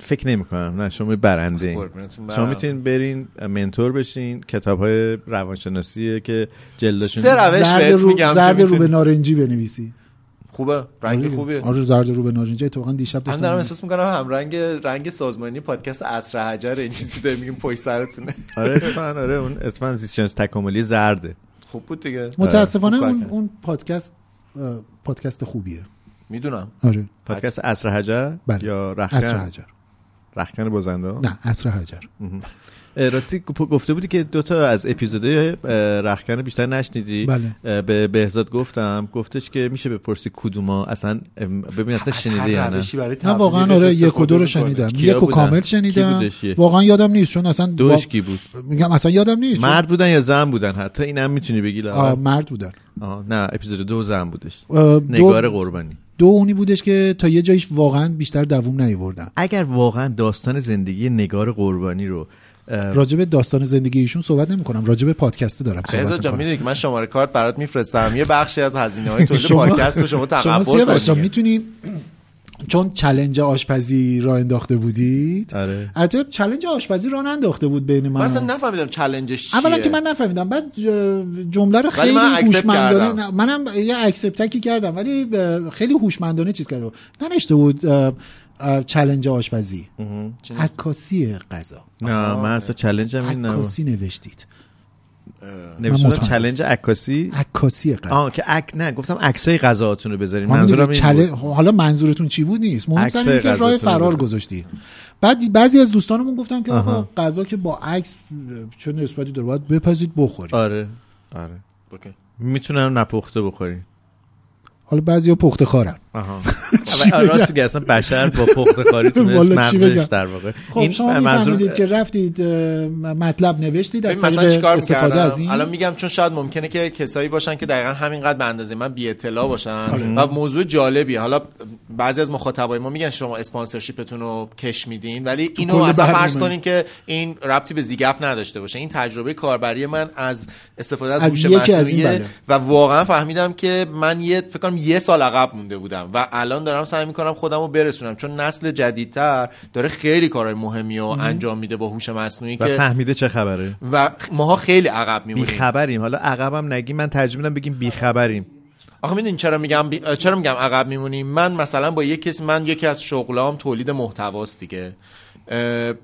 فکر نمی کنم نه شما برنده این. شما می‌تونین برین منتور بشین کتاب های روانشناسیه که جلدشون سه روش زرد بهت رو میگم که زرد رو به نارنجی بنویسی. خوبه؟ رنگ آره. خوبیه؟ آره زرد رو به نارنجی اتفاقا دیشب من داشتم دارم احساس می‌کنم هم رنگ رنگ سازمانی پادکست عصر حجر این چیزی که داریم میگیم پشت سرتونه. آره اتفاقا آره اون اتفاقا زیست تکاملی زرده. خوب بود دیگه. متاسفانه خوب کار اون. اون پادکست پادکست خوبیه. می‌دونم. آره. پادکست عصر حجر بله. یا عصر رخکن حجر. رخکن بازنده؟ نه عصر حجر. راستی گف- گفته بودی که دو تا از اپیزودهای رخکن بیشتر نشنیدی بله. به بهزاد گفتم گفتش که میشه بپرسی کدوما اصلا ببین اصلا هر یا نه نه واقعا آره یک و دو رو. شنیدم یک و؟ کامل شنیدم؟ واقعا یادم نیست چون اصلا دوش کی بود میگم اصلا یادم نیست مرد بودن یا زن بودن حتی اینم می‌تونی بگی آه،. مرد بودن آها نه اپیزود دو زن بودش نگار قربانی دو اونی بودش که تا یه جایش واقعا بیشتر دووم نیوردن اگر واقعا داستان زندگی نگار قربانی رو به داستان زندگی ایشون صحبت نمی کنم راجع به پادکست دارم رضا صحبت جان می‌کنم. می‌دونی که من شماره کارت برات میفرستم. یه بخشی از هزینه های تولید شما پادکست رو شما شما تقبل جان کنید می‌تونی چون چلنج آشپزی را انداخته بودید آره. البته چلنج آشپزی را انداخته بود بین من. و- نفهمیدم challenge ش چیه. اولا که من نفهمیدم. بعد جمله رو خیلی هوشمندانه کردم. نه، منم یه accept کی کردم ولی خیلی هوشمندانه چیز کرده بود ننشته بود challenge آشپزی. عکاسی غذا. نه من اصلا challenge هم این. عکاسی نوشتید. نوشتم مطمئنم. challenge عکاسی؟ عکاسی غذا. آه که اک نه گفتم عکسای غذاهاتون رو بذارین منظورم این چله- بود. حالا منظورتون چی بود؟ نیست. مهم اینه که راه فرار. گذاشتی. بعد بعضی از دوستانمون گفتن که. آقا غذا که با عکس چه نسبتی داره باید بپزید بخورید. آره آره. اوکی. می‌تونم نپخته بخورین حالا بعضیا پخته خارن آها اول- راست میگه اصلا بشر با پخته خاری تونست؟ مغزش در واقع خب شما میفهمیدید که رفتید مطلب نوشتید از مثلا چیکار استفاده از می‌کردم این الان میگم چون شاید ممکنه که کسایی باشن که دقیقا همینقدر به اندازه من بی اطلاع باشن آره. و موضوع جالبیه حالا بعضی از مخاطبای ما میگن شما اسپانسرشیپتون رو کش میدین ولی اینو اصلا. فرض کنین که این ربطی به زیگپ نداشته باشه این تجربه کاربری من از استفاده از هوش این مصنوعی بله. و واقعا فهمیدم که من یه فکر کنم یه سال عقب مونده بودم و الان دارم سعی می‌کنم خودم رو برسونم. چون نسل جدیدتر داره خیلی کارهای مهمی رو انجام میده با هوش مصنوعی و که فهمیده چه خبره. و ماها خیلی عقب میمونیم. خبریم حالا عقبم نگی من ترجمه میدم بگیم بی خبریم آخه می‌دونی چرا میگم بی... چرا میگم عقب میمونیم؟ من مثلا با یک کسی من یکی از شغلام تولید محتواست دیگه.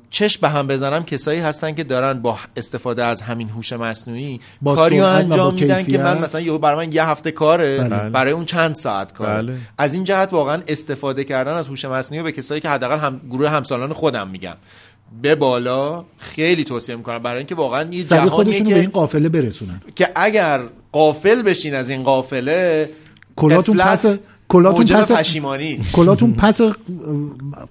چشم به هم بزنم کسایی هستن که دارن با استفاده از همین هوش مصنوعی کاری انجام میدن که. من مثلا یه برای من یه هفته کاره بله. برای اون چند ساعت کار بله. از این جهت واقعا استفاده کردن از هوش مصنوعی به کسایی که حداقل هم گروه همسالان خودم میگم به بالا خیلی توصیه می‌کنم برای اینکه واقعا یه جهانیه خودشون رو به این که, قافله برسونن که اگر قافل بشین از این قافله کلاتون افلس پس کلاتون پس پشیمانی است. کلاتون پس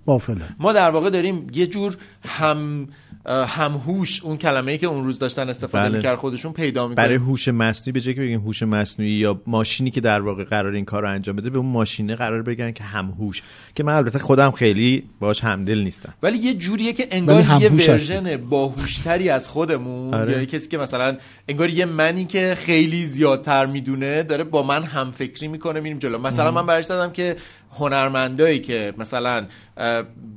قافله. ما در واقع داریم یه جور هم همهوش اون کلمه ای که اون روز داشتن استفاده بله. می‌کرد خودشون پیدا می‌کنه برای هوش مصنوعی به جای که بگیم هوش مصنوعی یا ماشینی که در واقع قرار این کار رو انجام بده به اون ماشینه قرار بگن که همهوش. که من البته خودم خیلی باش همدل نیستم. ولی یه جوریه که انگار یه ورژن باهوشتری از خودمون آره. یا یه کسی که مثلا انگار یه منی که خیلی زیادتر می‌دونه داره با من هم فکری می‌کنه میریم جلو. مثلا من برش دادم که هنرمندایی که مثلا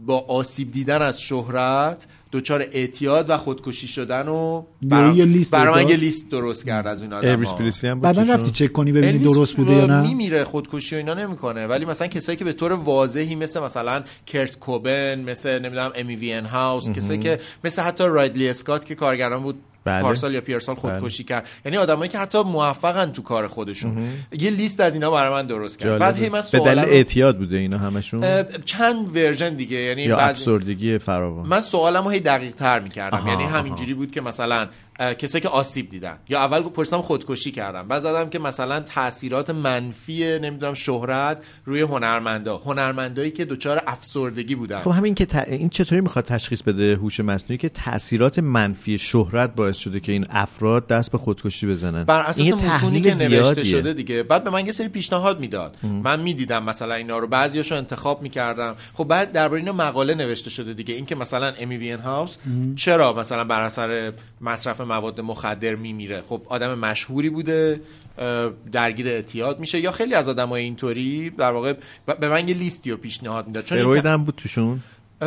با آسیب دیدن از شهرت دچار اعتیاد و خودکشی شدن و برام یه لیست برام. یه لیست درست کرد از این آدم بعدا. رفتی چک کنی ببینی درست بوده یا نه میمیره خودکشی و اینا نمی‌کنه ولی مثلا کسایی که به طور واضحی مثل مثلا کرت کوبن مثل نمی‌دونم امی وی ان هاوس کسایی که مثل حتی رایدلی اسکات که کارگران بود بله. پارسال یا پیرسال خودکشی کرد. یعنی آدمایی که حتی موفقن تو کار خودشون. یه لیست از اینا برای من درست کرد. بعد هی من. به دلیل اعتیاد بوده اینا همشون؟ چند ورژن دیگه. یعنی یا افسردگی فراوان. من سوالم رو هی دقیق تر می‌کردم یعنی. همینجوری بود که مثلا کسایی که آسیب دیدن. یا اول پرسیدم خودکشی کردم بعد زدم که مثلا تاثیرات منفی نمی‌دونم شهرت روی هنرمندا. هنرمندایی که دچار افسردگی بودن. خب همین که ت... این چطوری می‌خواد تشخیص بده هوش مصنوعی که تاثیرات منفی شهرت باعث شده که این افراد دست به خودکشی بزنن؟ بر اساس متونی که نوشته زیادیه. شده دیگه. بعد به من یه سری پیشنهاد می‌داد. من می‌دیدم مثلا اینا رو. بعضیاشو انتخاب می‌کردم. خب بعد درباره اینا مقاله نوشته شده دیگه. اینکه مثلا امی وین هاوس چرا مثلا بر اثر مصرف مواد مخدر میمیره. خب آدم مشهوری بوده درگیر اعتیاد میشه یا خیلی از آدمای اینطوری در واقع به من یه لیستی رو پیشنهاد می‌داد. چون فروید هم بود توشون؟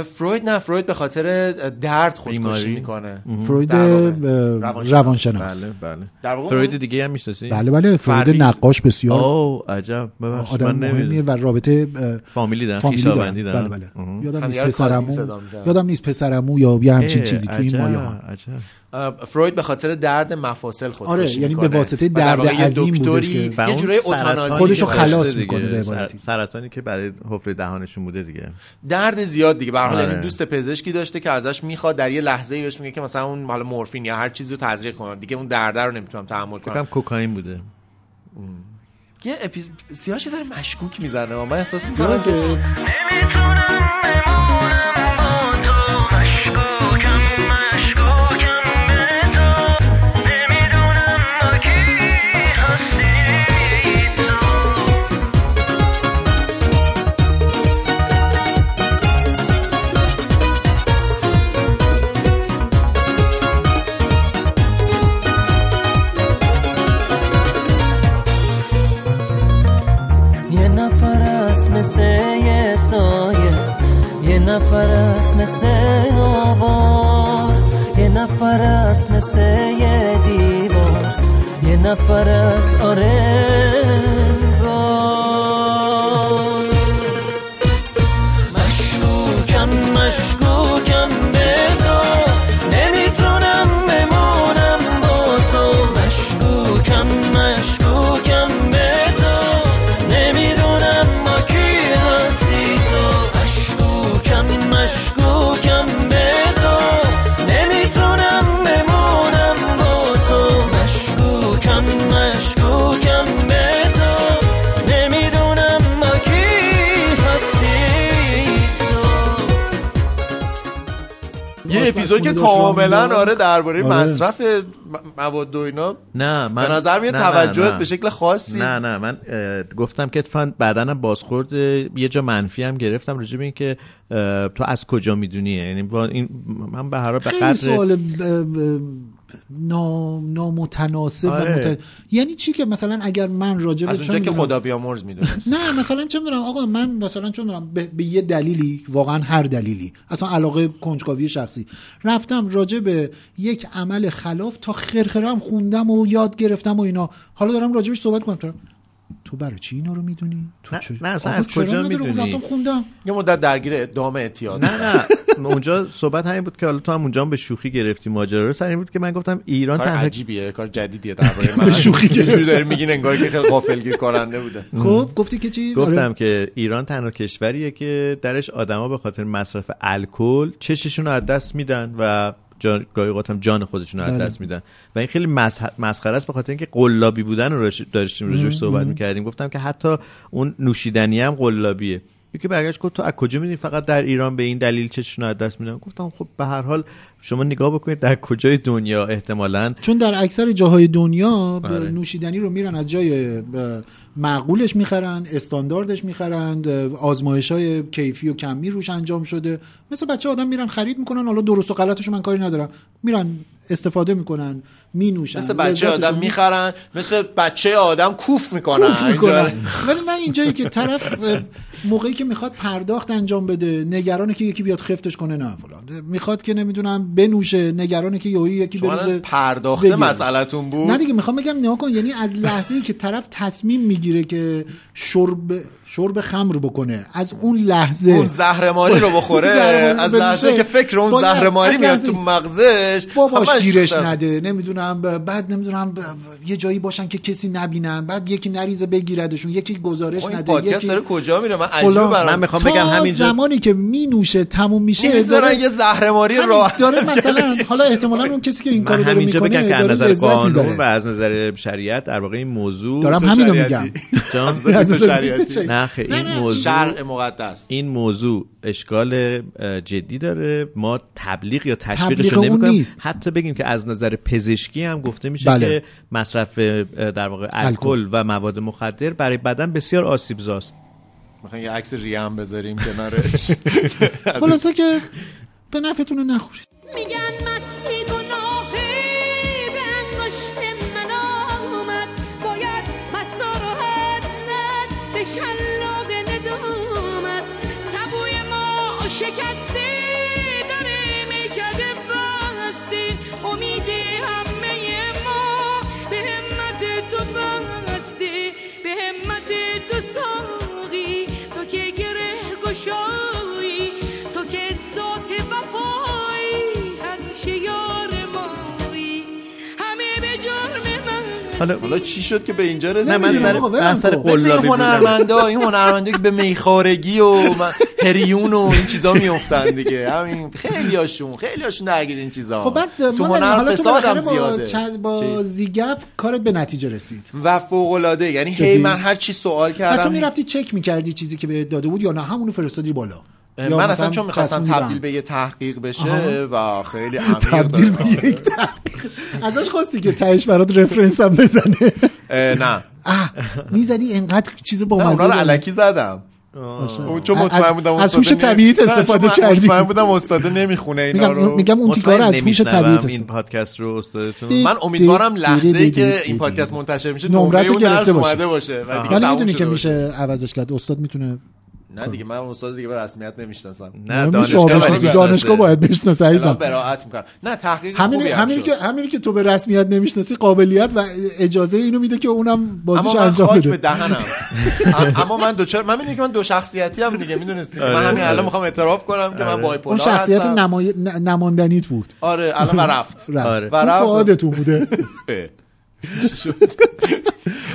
فروید نه فروید به خاطر درد خودکشی. می‌کنه. فروید روانشناس. بله بله. در واقع فروید دیگه هم می‌شناسی؟ بله بله فروید فرید. نقاش بسیار اوه عجب. ببخشید آدم من مهمیه نمی‌دونم و رابطه فامیلی دارن فامیلی دارن. بله بله. یادم نیست پسرمو. یادم نیست پسرمو یا یه همچین چیزی تو این مایه ها. عجب. اه، فروید به خاطر درد مفاصل خودکشی آره، یعنی به. واسطه درد عظیم بودش که- یه جورای اوتانازی خودشو خلاص می‌کنه. به عبارتی. سرطانی که برای حفره دهانشون بوده دیگه درد زیاد دیگه به هر حال آره. یعنی دوست پزشکی داشته که ازش می‌خواد در یه لحظه بهش میگه که مثلا اون حالا مورفین یا هر چیزی رو تزریق کنه دیگه اون درد رو نمی‌تونم تحمل فکرم کنم کوکائین بوده یه اپیز... سیاش یه ذره مشکوک می‌زنه من احساس می‌کنم که نمی‌تونم مثل آوار. یه نفر است مثل یه دیوار. یه نفر است آره. اپیزود که کاملا آره درباره آره. مصرف مواد و اینا نه من به نظر میاد توجهت نه. به شکل خاصی نه نه من گفتم که اتفاقا بعدا هم بازخورد یه جا منفی هم گرفتم راجع به این که اه، تو از کجا می‌دونی یعنی این من به هر حال به خیلی قدر سوال ب- ب- نا- نامتناسب و آره. مت... یعنی چی که مثلا اگر من راجع به از چه اونجا که خدا بیامرز می‌دونست. نه مثلا چه می‌دونم آقا من مثلا چه می‌دونم به, به یه دلیلی واقعا هر دلیلی اصلا علاقه کنجکاوی شخصی. رفتم راجع به یک عمل خلاف تا خرخرم خوندم و یاد گرفتم و اینا. حالا دارم راجبش صحبت کنم تو برای چی اینا رو می‌دونی؟ تو نه، چه- نه، اصلا از کجا می‌دونی؟ خوندم یه مدت درگیر ادام اعتیاد نه نه. اونجا صحبت همین بود که حالا تو هم اونجا هم به شوخی گرفتی ماجرا رو. سر این بود که من گفتم ایران کار تنها عجیبیه کار جدیدیه درباره من شوخی که جوری داری میگین انگار که خیلی غافلگیر کننده بوده. خب گفتی که چی؟ گفتم آره. که ایران تنها کشوریه که درش آدما به خاطر مصرف الکل چششون رو از دست میدن و جان گاهی هم جان خودشون رو از بله. دست میدن. و این خیلی مسخ- مسخره است به خاطر اینکه قلابی بودن رو داشتیم راجعش صحبت می‌کردیم. گفتم که حتی اون نوشیدنی هم قلابیه. یکی برگشت گفت تو از کجا می‌دونی فقط در ایران به این دلیل چششون رو از دست میدن؟ گفتم خب به هر حال شما نگاه بکنید در کجای دنیا احتمالاً. چون در اکثر جاهای دنیا آره. نوشیدنی رو میرن از جای معقولش می‌خرن استانداردش می‌خرن آزمایش های کیفی و کمی روش انجام شده. مثل بچه آدم میرن خرید می‌کنن حالا درست و غلطش من کاری ندارم. میرن استفاده می‌کنن مینوشن مثل بچه آدم می- می‌خرن مثل بچه آدم کوف می‌کنن. کوف می‌کنن. ولی نه اینجایی که طرف موقعی که می‌خواد پرداخت انجام بده نگرانه که یکی بیاد خفتش کنه نه فلان می‌خواد که نمی‌دونم بنوشه نگرانه که یهویی یکی پرداخته بگیره. مسئلهتون بود نه دیگه می‌خوام بگم نگاه کن یعنی از لحظه ای که طرف تصمیم می‌گیره که شرب شرب خمر بکنه. از اون لحظه. اون زهرماری رو بخوره. از. لحظه که فکر اون زهرماری میاد تو مغزش. باباش گیرش نده. نمی‌دونم بعد نمی‌دونم یه جایی باشن که کسی نبینن. بعد یکی نریزه بگیردشون یکی گزارش نده پادکست یکی داره کجا میره؟ من عجیبه. برام. من می‌خوام بگم همینجا زمانی که می نوشه تموم میشه داره- یه زهرماری همین راحت داره مثلا حالا احتمالا اون کسی که این کارو داره همینجا بگم می‌کنه که از نظر قانون و از نظر شریعت در واقع این موضوع دارم تو همینو شریعتی. میگم. جان؟ از نظر از نظر شریعتی. نه این نه، موضوع شرع مقدس. این موضوع اشکال جدی داره. ما تبلیغ یا تشویقش رو نمی‌کنیم. نیست. حتی بگیم که از نظر پزشکی هم گفته میشه بله. که مصرف در واقع الکل. و مواد مخدر برای بدن بسیار آسیبزاست. می‌خواین یه عکس ریه هم بذاریم کنارش؟ خلاصه که به نفعتون نخورید. میگن مستی. ما شکستی حالا حالا چی شد که به اینجا نه رسید من سر من سر قلابی هنرمندا این هنرمندا که به میخارگی و هریون و این چیزا میافتن دیگه. همین خیلی هاشون خیلی هاشون درگیر این چیزا. خب بعد تو هنر حالا تو فساد هم بالاخره با, زیاده. چند- با؟ زیگپ کارت به نتیجه رسید. و فوق العاده یعنی؟ هی من هر چی سوال و تو کردم می‌رفتی چک می‌کردی چیزی که بهت داده بود یا نه؟ همونو فرستادی بالا. من اصلا چون می‌خواستم تبدیل. به یه تحقیق بشه. و خیلی عمیق تبدیل. به یک تحقیق ازش خواستی که تهش برات رفرنس هم بزنه نه می‌زدی انقدر چیز با نه اونا رو مزه علکی زدم. اون چون مطمئن بودم از استاد هوش طبیعیت استفاده کردی مطمئن بودم استاد نمی‌خونه اینا میگم رو میگم اون تیکار از هوش طبیعیت این. پادکست رو استادتون من امیدوارم لحظه که این پادکست منتشر میشه نمرت نمره رو اون درس گرفته باشه. اومده باشه و دیگه می‌دونی که. میشه عوضش کرد استاد می‌تونه نه دیگه من اون استاد دیگه به رسمیت نمی‌شناسم نه دانشگاه. دانشگاه باید بشناسه عزیزم براعت می‌کنم نه تحقیق همین همینی. که همینی که تو به رسمیت نمی‌شناسی قابلیت و اجازه اینو میده که اونم بازیش اما من انجام خاک به بده دهنم ام- اما من دوچار من می‌دونی که من دو شخصیتی هم دیگه می‌دونستی من همین الان می‌خوام اعتراف کنم که من آره. بایپولار اون شخصیت هستم نمای... ن- نماندنیت بود آره الان و رفت رفت. آره. و اون رفت. فعادتون بوده اه.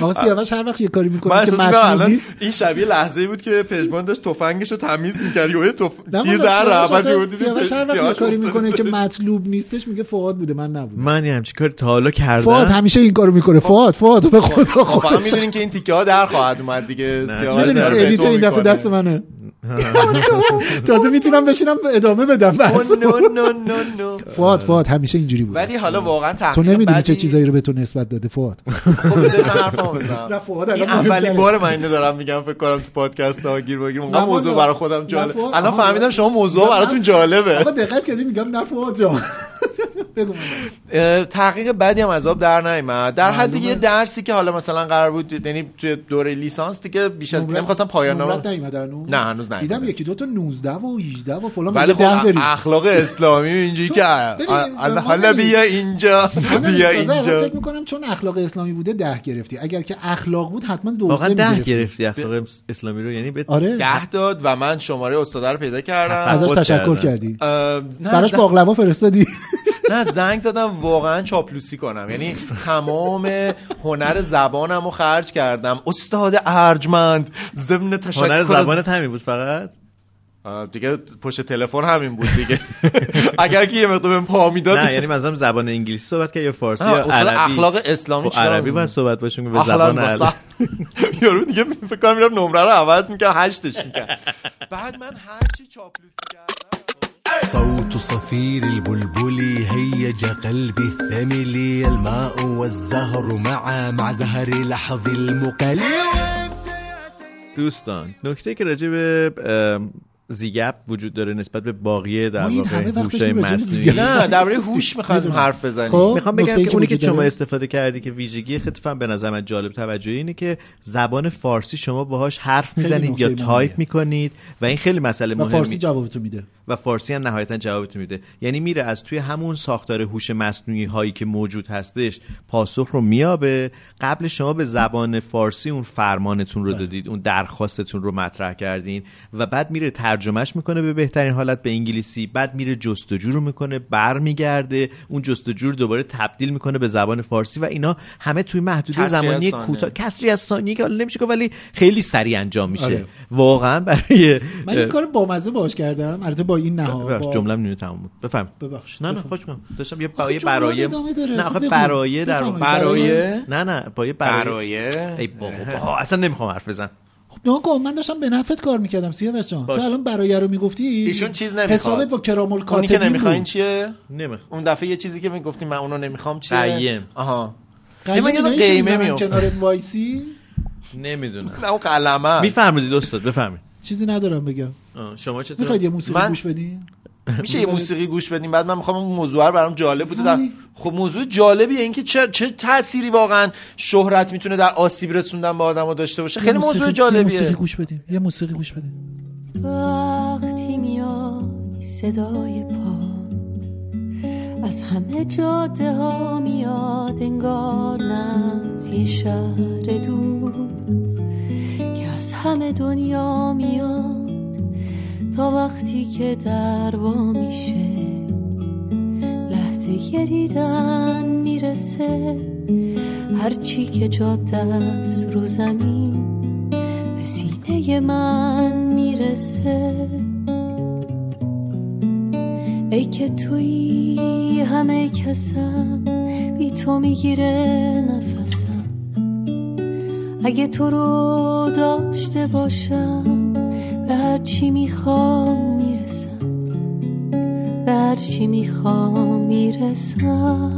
آقا سیاوش هر وقت یه کاری من می‌کنه که مطلوب الان نیست. این شبیه لحظه ای بود که پژمان داشت تفنگش رو تمیز می‌کرد. یه تف... تیر در رفت سیاوش هر وقت یه کاری می‌کنه که. مطلوب نیستش میگه فواد بوده. من نبودم. من یه همچین کاری تا حالا کردم. همیشه این کارو می‌کنه. فواد فواد به خدا خب فقط خودش. می‌دونین که این تیکه ها در خواهد اومد دیگه. سیاوش edit این دفعه. دست منه. تازه می‌تونم بشینم ادامه بدم بس no no فواد فواد همیشه اینجوری بود ولی حالا واقعا تو نمی‌دونی چه چیزایی رو به تو نسبت داده فواد خب بذاری من حرفمو بزنم این اولین. بار من اینو دارم میگم فکر کنم تو پادکست ها گیر بگیر اونقدر موضوع. برای خودم جالب الان فهمیدم. شما موضوع براتون. جالبه آقا دقت کردی میگم نه فواد جان بگو تحقیق بعدی هم از آب در نیامد در حد یه درسی که حالا مثلا قرار بود یعنی توی دوره لیسانس دیگه بیش از نمی‌خواستم پایان نمرت نامه هنوز؟ نه، هنوز نیومده. دیدم یکی دو تا 19 و 18 و فلان. ولی خب. اخلاق اسلامی اینجوری که حالا بیا اینجا من بیا اینجا. فکر می‌کنم چون اخلاق اسلامی بوده ده گرفتی. اگر که اخلاق بود حتما دو واقعا سه ده. گرفتی اخلاق اسلامی رو. یعنی به آره. ده داد و من شماره استاده رو پیدا کردم. ازش تشکر. کردی. نه براش باقلوا فرستادی. نه زنگ زدم واقعا چاپلوسی کنم. یعنی تمام هنر زبانم رو خرج کردم. استاد ارجمند ضمن تشکر هنر زبانت همین بود فقط؟ دیگه پشت تلفن همین بود دیگه. اگر که یه مقدار پا می‌داد. نه یعنی مثلا زبان انگلیسی صحبت کرد یا فارسی یا عربی؟ اخلاق اسلامی خب عربی؟ باید صحبت باشیم که به زبان با عربی یارو دیگه فکر کنم میرم نمره رو عوض می‌کنم هشتش می‌کنم بعد من هرچی چاپلوسی کردم صوت صفير البلبل هيج قلبي الثمل الماء والزهر معا مع زهر لحظ المقل دوستان نکته که ام، یه gap وجود داره نسبت به باقی در واقع به مصنوعی. نه درباره هوش می‌خوایم حرف بزنیم. خب می‌خوام بگم که اونی که شما؟ استفاده کردی که ویژگی خیلی به نظر من جالب توجهی اینه که زبان فارسی شما باهاش حرف می‌زنید یا تایپ. می‌کنید و این خیلی مسئله و مهمی. فارسی جوابتو میده. و فارسی هم نهایتا جوابت میده. یعنی میره از توی همون ساختار هوش مصنوعی هایی که موجود هستش پاسخ رو میابه قبل شما به زبان فارسی اون فرمانتون رو دادید اون درخواستتون رو مطرح کردین و بعد میره ترجمهش می‌کنه به بهترین حالت به انگلیسی بعد میره جستجو رو می‌کنه برمیگرده اون جستجو رو دوباره تبدیل می‌کنه به زبان فارسی و اینا همه توی محدوده زمانی. کوتاه کسری از ثانیه که حالا نمیشه گفت ولی خیلی سریع انجام میشه آره. واقعا برای من یه کار بامزه باش کردم البته با این نها ببخش با- جمله‌ام نیمه تموم بود بفهم ببخش نه نه بفهم. خوش کنم داشتم یه جمله ادامه داره. نه خب آخه بگو. برایه در. برایه نه نه با یه برایه برایه ای بابا اصلا نمی‌خوام حرف بزن خب نه کن من داشتم به نفعت کار می‌کردم سیاوش جان. باش. تو الان برایه رو می‌گفتی؟ ایشون چیز نمی‌خواد. حسابت با کرام اونی الکاتبین که نمی‌خواین. چیه؟ نمی‌خوام. اون دفعه یه چیزی که می‌گفتیم من اونو نمی‌خوام چیه؟ قیم. آها. قیم یه اینایی قیمه می‌افتاد. کنارت وایسی؟ نمی‌دونم. نه اون قلمه میفرمودید استاد بفرمایید. چیزی ندارم بگم. شما چطور؟ می‌خواید یه موسیقی گوش بدین؟ میشه یه موسیقی گوش بدیم؟ بعد من می‌خوام اون موضوع رو برام جالب بوده. در... خب موضوع جالبیه اینکه چه چه تأثیری واقعا شهرت می‌تونه در آسیب رسوندن به آدمو داشته باشه. خیلی موسیقی- موضوع یه موسیقی جالبیه گوش بدیم. یه موسیقی گوش بدیم. وقتی میای صدای پا از همه جاده ها میاد انگار نه از یه شهر دور که از همه دنیا میاد. تا وقتی که در وا میشه لحظه یه دیدن می‌رسه. هرچی که جاده است رو زمین به سینه من می‌رسه. ای که توی همه کسم بی تو می‌گیره نفسم. اگه تو رو داشته باشم به هر چی می‌خوام می‌رسم؟ به هر چی می‌خوام می‌رسم؟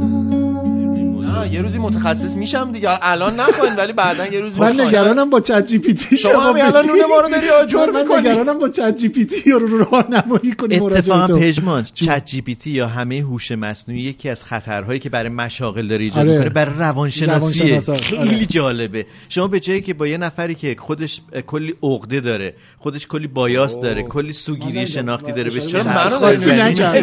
یه روزی متخصص میشم دیگه. الان نخواین ولی بعدا یه روزی من. نگرانم با چت جی پی تی شما الان نون ما رو داری آجر من می‌کنی. نگرانم با چت جی پی تی رو راهنمایی کنی مراجعه اتفاقا پژمان ChatGPT یا همه هوش مصنوعی یکی از خطرهایی که برای مشاغل داره ایجاد آره. می‌کنه برای روانشناسیه. روانشناسا، خیلی آره. جالبه. شما به جایی که با یه نفری که خودش کلی عقده داره خودش کلی bias داره کلی من سوگیری. شناختی داره به چرا چه منو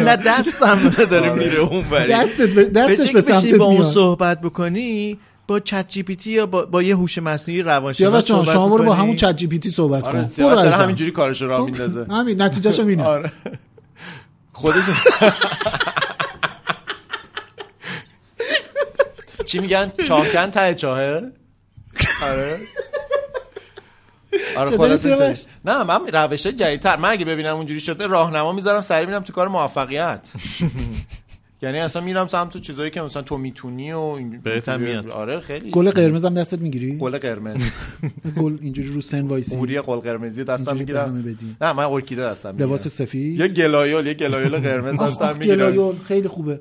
نه دستم داره میره اون دستت دستش به سمتت با اون میاد. صحبت بکنی با ChatGPT یا با, با یه هوش مصنوعی روانشناس جان صحبت شما برو با. همون چت جی پی تی صحبت کن. آره برو سیاوش داره. همینجوری کارش رو راه میندازه. همین نتیجهش هم اینه آره. خودش چی میگن؟ چاهکن ته چاهه؟ آره. آره خلاص. نه من روش جدیدتر. من اگه ببینم اونجوری شده راهنما می‌ذارم سری میرم تو کار موفقیت. یعنی اصلا میرم سمت چیزایی که مثلا تو می‌تونی و بهت میاد. آره خیلی. گل قرمز هم دستت می‌گیری؟ گل قرمز. گل اینجوری رو سن وایسی. اوری گل قرمزی دستم می‌گیرم. نه من ارکیده دستم می‌گیرم. لباس سفید. یه گلایول یه گلایول قرمز دستم می‌گیرم. گلایول خیلی خوبه.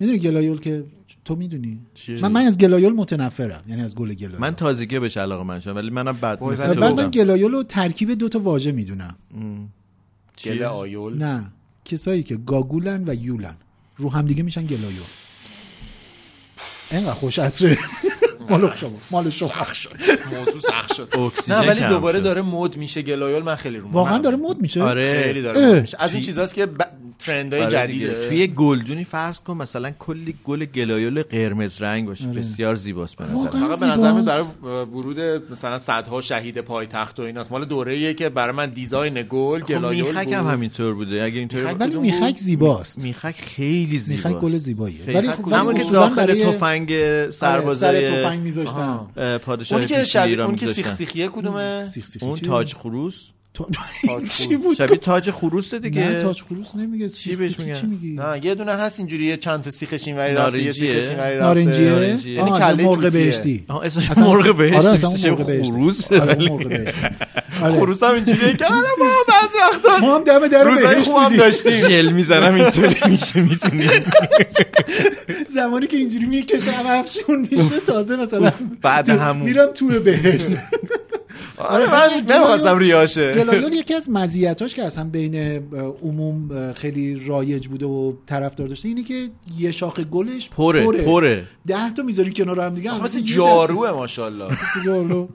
می‌دونی گلایول که تو می‌دونی؟ من من از گلایول متنفرم. یعنی از گل گلایول. من تازگی بهش علاقه من شدم ولی منم بعد بعد. من گلایول رو ترکیب دو تا واژه می‌دونم. گل آیول. نه. کسایی که گاگولن و یولن. رو هم دیگه میشن گلایول اینقدر خوش عطره. مال شما مال شما. موضوع سخت شد. اکسیژن نه ولی دوباره شد. داره مد میشه گلایول من خیلی رو واقعا داره مد میشه؟ آره. خیلی داره میشه. از اون چیزاست که. trend های آره دیگه. جدیده توی گلدونی فرض کن مثلا کلی گل گلایول قرمز رنگ باشه آره. بسیار زیباست به نظر. فقط به نظر میاد زیباست. برای ورود مثلا صدها شهید پایتخت و ایناست مال دوره که برای من design گل خب گلایول میخک بود. هم همینطور بوده اگه با- ولی میخک؟ زیباست میخک خیلی زیباست میخک گل زیباییه خیلی. ولی همون که اصولاً داخل تفنگ آره، سربازای سر تفنگ میذاشتن اه، پادشاه که. ایران اون که. سیخ سیخیه کدومه اون؟ تاج خروس چی بود شبیه تاج خروسه دیگه نه تاج خروس نمیگه چی چی بهش بهش میگن؟ میگی نه یه دونه هست اینجوری یه چند تا سیخش اینوری رفته یه؟ سیخش اینوری رفته نارنجیه نارنجیه. یعنی آه، کله مرغ. بهشتی اسمش اصلا- مرغ بهشتی آره مرغ بهشتی. خروس آره، ولی- مرغ بهشتی آره. خروس هم اینجوریه که آره ما بعضی وقتا ما هم دم در روزای بهشت خوب هم بودیم. داشتیم جل می‌زنم اینطوری میشه می‌تونی زمانی که اینجوری می‌کشم افشون میشه تازه مثلا بعد تو- همون. میرم توی بهشت آره من نمی‌خواستم ریاشه. گلایول یکی از مزیتاش که اصلا بین عموم خیلی رایج بوده و طرفدار داشته اینه که یه شاخ گلش پره پره. ده تا می‌ذاری کنار هم دیگه مثل جاروه ماشاءالله. دست- جارو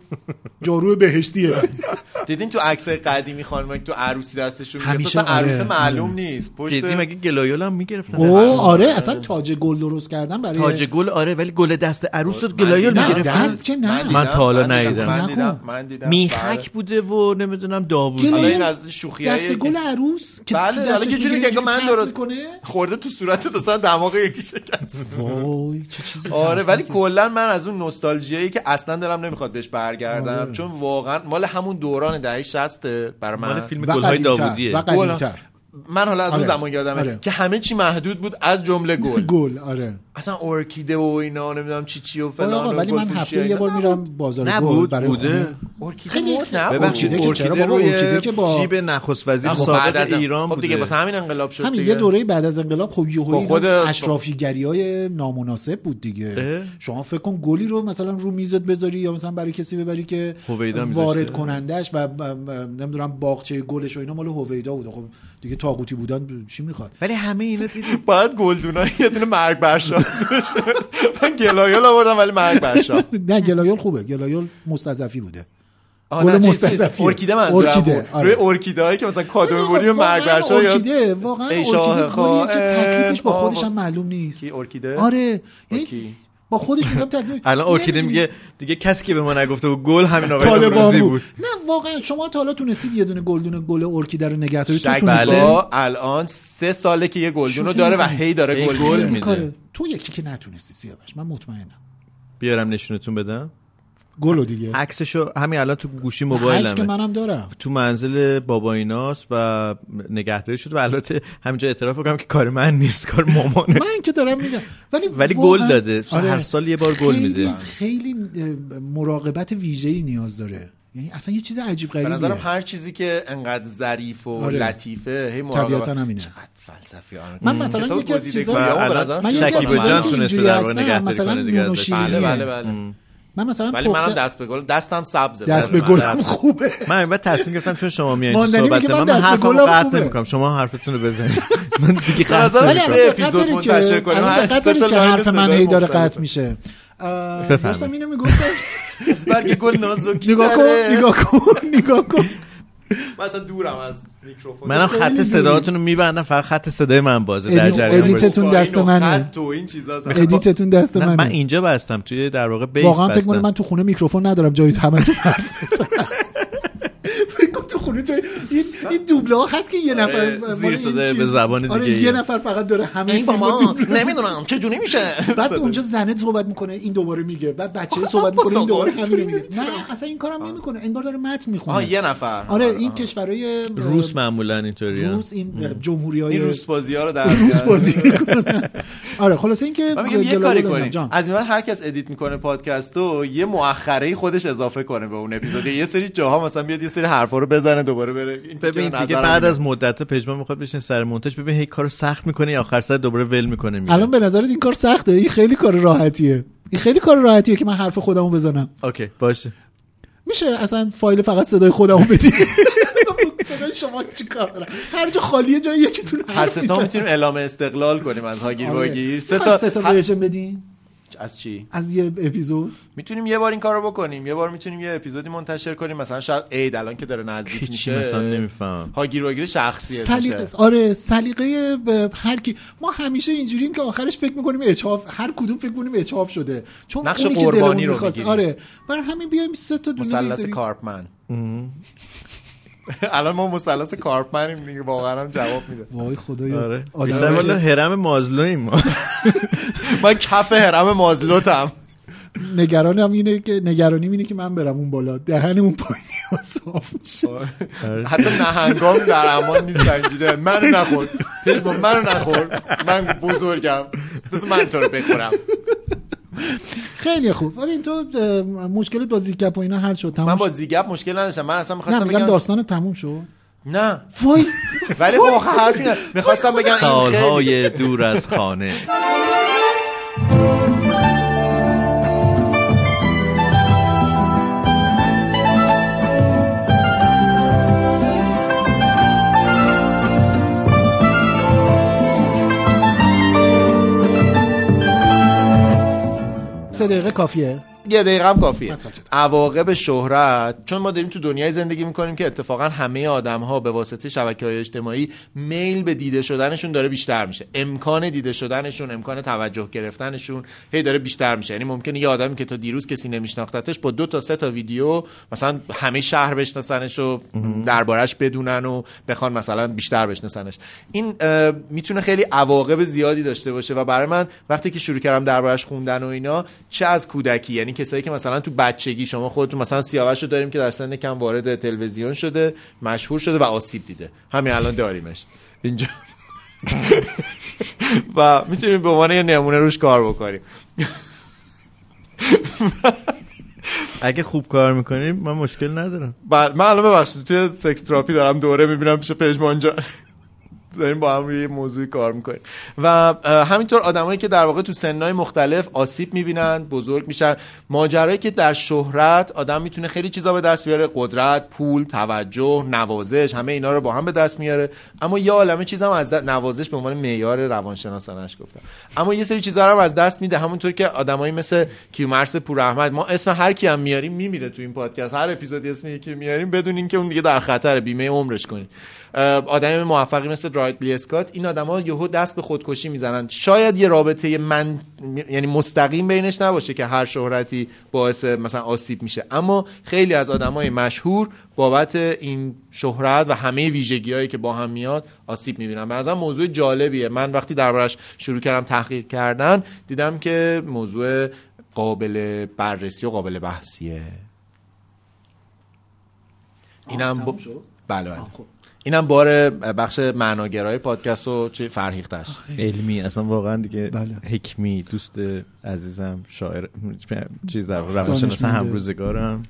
جارو بهشتیه. دیدین تو عکس قدیمی خانم تو عروسی دستشون میگه همیشه اصلا عروس آره، معلوم آره. نیست. پشت جدی مگه گلایول هم می‌گرفتن؟ او آره. اصلا تاج گل درست کردن برای تاج گل آره ولی گل دست عروس رو گلایول می‌گرفتن. دست که نه. من تا حالا ندیدم. من نکن. دیدم من دیدم. میخک بوده و نمی‌دونم داوودی. حالا این از شوخی دست گل عروس که بله، حالا یه جوری که من درست- کنه خورده تو صورت تو اصلا دماغ یکی شکست. وای چه چیزی آره ولی. کلا من از اون نوستالژیایی که اصلا دلم نمی‌خواد بهش برگردم آره. چون واقعا مال همون دوران دهه 60 برای مال من فیلم و گلهای داوودیه. من حالا از اون آره. زمان یادمه آره. که همه چی محدود بود از جمله گل. گل آره. اصلا ارکیده و اینا نمی‌دونم چی چی و فلان ولی من هفته یه بار. میرم بازار گل نبود برای بوده. ارکیده خیلی بود نبود ببخشید ارکیده که چرا؟ روی ارکیده که با- جیب نخست وزیر خب بعد سابق از ایران خب دیگه واسه همین انقلاب شد همین. یه دوره بعد از انقلاب خب یهو با این خود- اشرافیگری های نامناسب بود دیگه؟ شما فکر کن گلی رو مثلا رو میزت بذاری یا مثلا برای کسی ببری که. واردکننده‌ش و نمی‌دونم باغچه گلش و اینا مال هویدا بوده خب دیگه طاغوتی بودن چی می‌خواد ولی همه اینا دیدی باید گلدونا یه دونه مرگ بر شاه من گلایل آوردم ولی مرگ بر شاه نه گلایول خوبه گلایول مستضعفی بوده گل مستضعفیه. ارکیده منظورم ارکیده، آره. روی ارکیده هایی که مثلا کادو آقا، می‌بری مرگ برشا یا ارکیده واقعا ارکیده خائن. که تکلیفش با خودش هم معلوم نیست کی ارکیده آره؟ با خودش میگم تکلیف الان ارکیده نمی‌دونی. میگه دیگه کسی که به ما نگفته بود گل همین آقای نوروزی بود بود نه واقعا شما تا حالا تونستید یه دونه گلدون گل ارکیده رو نگه دارید؟ بله الان سه ساله که یه گلدون رو داره و. هی داره گل میده. تو یکی که نتونستی سیاوش من مطمئنم بیارم نشونتون بدم گلو دیگه عکسشو همین الان تو گوشی عکس که موبایلمه منم دارم تو منزل بابا ایناست و نگهداری شده و البته همینجا اعتراف کنم که کار من نیست کار مامانه من که دارم میگم ولی ولی گل داده آره. هر سال یه بار گل میده خیلی مراقبت ویژه‌ای نیاز داره یعنی اصلا یه چیز عجیب به نظرم هر چیزی که انقدر ظریف و آره. لطیفه هی طبیعتاً همینه. چقدر فلسفی آره. من مثلا یکی از چیزا- من یکی شاید از شکیب جان تونسته در واقع مثلا کنه. شیرینیه. بله بله بله من مثلا ولی منم دست به گل دستم سبزه دست به من گلم خوبه من بعد تصمیم گرفتم چون شما میایین صحبت من من, دست به گلم قطع خوبه. نمی‌کنم شما حرفتون رو بزنید من دیگه نمی‌کنم. سه اپیزود منتشر کنیم. هر سه تا حرف من هی داره. قطع میشه. داشتم اینو می‌گفتم از برگ گل نازک نگاه کن نگاه کن نگاه کن من اصلا دورم از میکروفون منم خط. صداتون رو میبندم فقط خط صدای من بازه در جریان ادیت باشید. تون دست منه. خط و این چیزا ادیتتون دست نه من منه اینجا بستم توی در واقع بیس واقعا فکر کنم من تو خونه میکروفون ندارم جایی همه تو حرف بزنم فکر جای این این دوبله ها هست که یه نفر آره، زیر به زبان آره دیگه یه ایه. نفر فقط داره همه این دوبله. نمی‌دونم چه جوری میشه بعد اونجا زنه صحبت می‌کنه این دوباره میگه بعد بچه صحبت می‌کنه این دوباره همین میگه نه اصلا این کارم نمی‌کنه انگار داره متن آه می‌خونه یه نفر آره این. کشورهای روس معمولا اینطوریه روس این جمهوری های روس بازی ها رو در روس. بازی آره خلاصه اینکه من میگم یه کاری. کنیم. از این بعد هر کس edit می‌کنه پادکستو یه مؤخره خودش اضافه کنه به اون اپیزود یه سری جاها مثلا بیاد یه سری حرفا رو بزنه دوباره بره. این ببین دیگه بعد. از مدت پژمان می‌خواد بشین سر مونتاژ ببین هی کارو سخت می‌کنه یا آخر سر دوباره ول می‌کنه میره الان به نظرت این کار سخته؟ این خیلی کار راحتیه. این خیلی کار راحتیه که من حرف خودمو بزنم. okay باشه. میشه اصلا فایل فقط صدای خودمو بدی؟ صدای شما چیکار هر جا خالیه جای یکیتون هر سه تا. می‌تونیم اعلام استقلال کنیم از هاگیر آره. واگیر سه تا سه تا بدین؟ از چی؟ از یه اپیزود؟ می‌تونیم یه بار این کارو بکنیم. یه بار می‌تونیم یه اپیزودی منتشر کنیم. مثلا شاید عید الان که داره نزدیک میشه. مثلا نمیفهم. هاگیر واگیر شخصی سلیقه اسمشه آره سلیقه هر کی. ما همیشه اینجوریم که آخرش فکر می‌کنیم اچاف هر کدوم فکر می‌کنیم اچاف شده. چون نقش قربانی رو می‌خواست-. آره. برای همین بیایم سه تا دونه مثلث. کارپمن. الان ما مثلث کارپمنیم دیگه واقعا هم جواب میده. وای خدایا. آره. آدم بیشتر که- والا هرم مازلویم ما. من کف هرم مازلوتم. نگرانم اینه که نگرانیم اینه که من برم اون بالا. دهن اون پایینی ها صاف میشه. آره. حتی نهنگام در امان نیستن اینجوری منو نخور. منو نخور. من بزرگم. بس من تو رو بخورم. خیلی خوب. ولی تو مشکلت با زیگپ و اینا حل شد من با؟ زیگپ مشکل نداشتم. من اصلا می‌خواستم میگم بگم داستان تموم شد. نه. وای. ولی واقعا حرفی نه می‌خواستم بگم این خیلی دور از خانه. دقیقه کافیه. یه دقیقه هم کافیه. عواقب شهرت چون ما داریم تو دنیای زندگی می‌کنیم که اتفاقا همه آدم ها به واسطه شبکه های اجتماعی میل به دیده شدنشون داره بیشتر میشه. امکان دیده شدنشون امکان توجه گرفتنشون هی داره بیشتر میشه. یعنی ممکنه یه آدمی که تا دیروز کسی نمیشناختتش با دو تا سه تا ویدیو مثلا همه شهر بشناسنش و دربارش بدونن و بخوان مثلا بیشتر بشناسنش. این می‌تونه خیلی عواقب زیادی داشته باشه و برای من وقتی که شروع کردم دربارش خوندن و اینا چه از کودکی؟ یعنی کسایی که مثلا تو بچگی شما خودتون مثلا سیاوش رو داریم که در سن کم وارد تلویزیون شده مشهور شده و آسیب دیده. همین الان داریمش. اینجا. و می‌تونیم به عنوان یه نمونه روش کار بکنیم. اگه خوب کار می‌کنیم من مشکل ندارم. بعد من الان ببخشید توی سکس تراپی دارم دوره می‌بینم پیش پژمان جان داریم با هم روی یه موضوعی کار می‌کنیم. و همینطور آدمایی که در واقع تو سنهای مختلف آسیب می‌بینن بزرگ میشن ماجرایی که در شهرت آدم می‌تونه خیلی چیزا به دست بیاره قدرت پول توجه نوازش همه اینا رو با هم به دست میاره. اما یه عالمه چیزا هم از دست نوازش به عنوان معیار روانشناسانش گفتم اما یه سری چیزا هم از دست میده. همونطور که آدمایی مثل کیومرث پوراحمد ما اسم هر کی هم میاریم میمیره تو این پادکست. هر اپیزودی اسم یکی میاریم بدونین که اون دیگه در خطر بیمه عمرش کنین آدم موفقی مثل رایتلی اسکات این آدما یهو دست به خودکشی می‌زنن. شاید یه رابطه من یعنی مستقیم بینش نباشه که هر شهرتی باعث مثلا آسیب میشه. اما خیلی از آدمای مشهور بابت این شهرت و همه ویژگی هایی که با هم میاد آسیب می‌بینن. به نظرم موضوع جالبیه. من وقتی دربارش شروع کردم تحقیق کردن دیدم که موضوع قابل بررسی و قابل بحثیه. اینم ب... بله بله. خب. اینم بار بخش معناگرای پادکست و چه فرهیختش علمی اصلا واقعا دیگه بله. حکمی دوست عزیزم شاعر چیز در روانشناس دانشمنده. هم روزگارم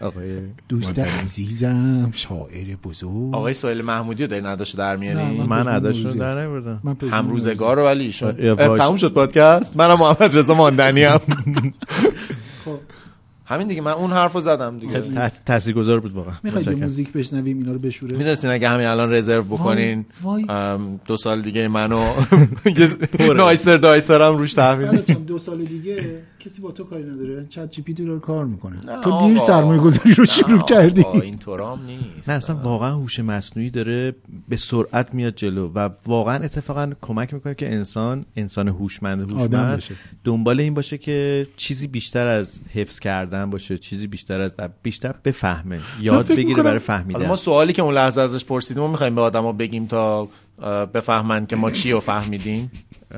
آقای دوست عزیزم شاعر بزرگ آقای سهیل محمودی رو داری نداشته در میاری نه، من عداش رو در. نمیبردم من پژمان هم نوروزی. روزگار رو ولی ایشون. تموم شد پادکست منم محمد رضا ماندنی هم خب. همین دیگه من اون حرف رو زدم دیگه. تاثیرگذار بود واقعا. می‌خواید. موزیک بشنویم اینا رو بشوره؟ می‌دونستین اگه همین الان رزرو بکنین دو سال دیگه منو نایسر دایسر هم روش تحویل چند دو سال دیگه کسی با تو کاری نداره. چت جی پی تی داره کار می‌کنه. نه تو دیر. سرمایه گذاری رو شروع کردی. آقا، این طورام نیست. نه اصلا واقعا هوش مصنوعی داره به سرعت میاد جلو و واقعا اتفاقا کمک می‌کنه که انسان انسان هوشمند هوشمند. دنبال این باشه که چیزی بیشتر از حفظ کردن باشه چیزی بیشتر از بیشتر بفهمه یاد بگیره می‌کنم- برای فهمیدن ما سوالی که اون لحظه ازش پرسیدیم ما می‌خوایم به آدما بگیم تا بفهمن که ما چی رو فهمیدیم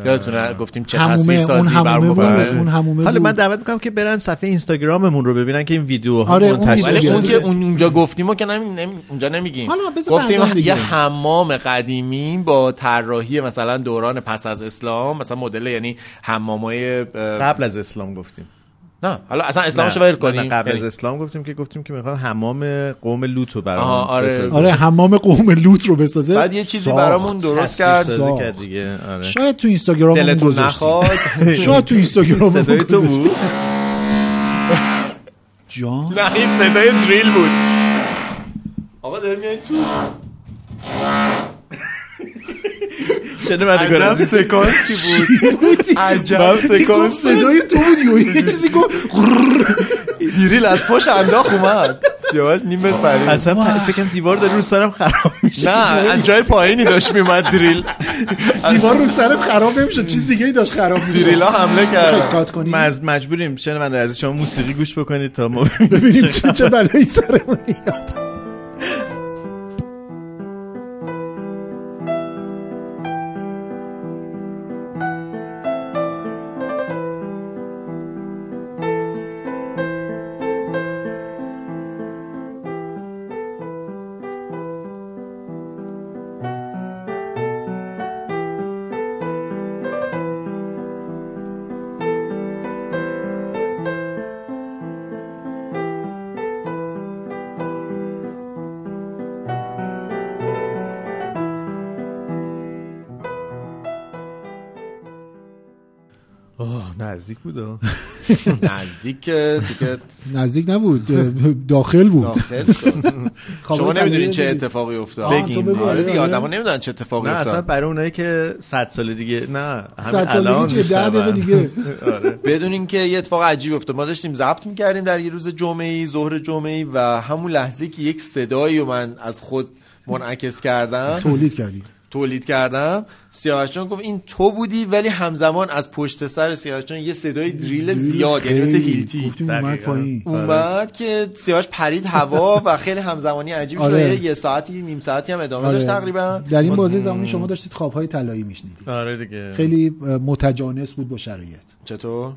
یادتونه گفتیم چه تصویر اون سازی همومه برامون بود بکنه. اون همومه حالا. من دعوت می‌کنم که برن صفحه اینستاگراممون رو ببینن که این ویدیو ها آره، اون منتشر ولی اون. که اون اونجا گفتیم و که نمی... نمی... اونجا نمیگیم گفتیم یه. حمام قدیمی با طراحی مثلا دوران پس از اسلام مثلا مدل یعنی حمامای قبل از اسلام گفتیم نه. حالا اصلا اسلامشو نه، ول کنیم. قبل از اسلام گفتیم که گفتیم که می‌خوام حمام قوم لوط رو برامون آره. بسازه. آره حمام قوم لوط رو بسازه. بعد یه چیزی ساخت. برامون درست کرد. کرد دیگه آره. شاید تو اینستاگرام دلتون نخواد. شاید تو اینستاگرام صدای تو بود؟ جان؟ نه این صدای دریل بود. آقا داری میای تو؟ شنه عجب سکانسی بود. عجب سکانس صدای تو بود یه چیزی گفت. دیریل از پشت انداخ اومد. سیاوش نیم متر پرید اصلا فکرم دیوار داره رو سرم خراب میشه. نه از جای پایینی داشت میومد دریل دیوار رو سرت خراب نمی‌شد چیز دیگه ای داشت خراب می‌شد. دریلا حمله کرد. کات کنیم مز- مجبوریم. من از شما موسیقی گوش بکنید تا ما ببینیم ببینیم چه چه بلایی سرمون میاد. نزدیک بود. نزدیک دیگه نزدیک نبود داخل بود داخل شد خواب شما نمی‌دونین چه. اتفاقی افتاد آره دیگه. آدما نمی‌دونن چه اتفاقی نه اصلا افتاد برای اونایی که 100 سال دیگه نه همین الان دیگه چیه؟ ده دقیقه میشنون. دیگه آره. بدون اینکه یه اتفاق عجیب افتاد ما داشتیم ضبط می‌کردیم در یه روز جمعه ظهر جمعه و همون لحظه که یک صدایی رو من از خود منعکس کردم تولید کردی تولید کردم. سیاوش جان گفت این تو بودی ولی همزمان از پشت سر سیاوش جان یه صدای دریل زیاد یعنی مثل. هیلتی. اومد اومد که سیاوش پرید هوا و خیلی همزمانی عجیب آره. یه- یه ساعتی نیم ساعتی هم ادامه داشت آره. تقریبا. در این بازی زمانی شما داشتید خوابهای طلایی میشنیدید. آره دیگه. خیلی متجانس بود با شرایط. چطور؟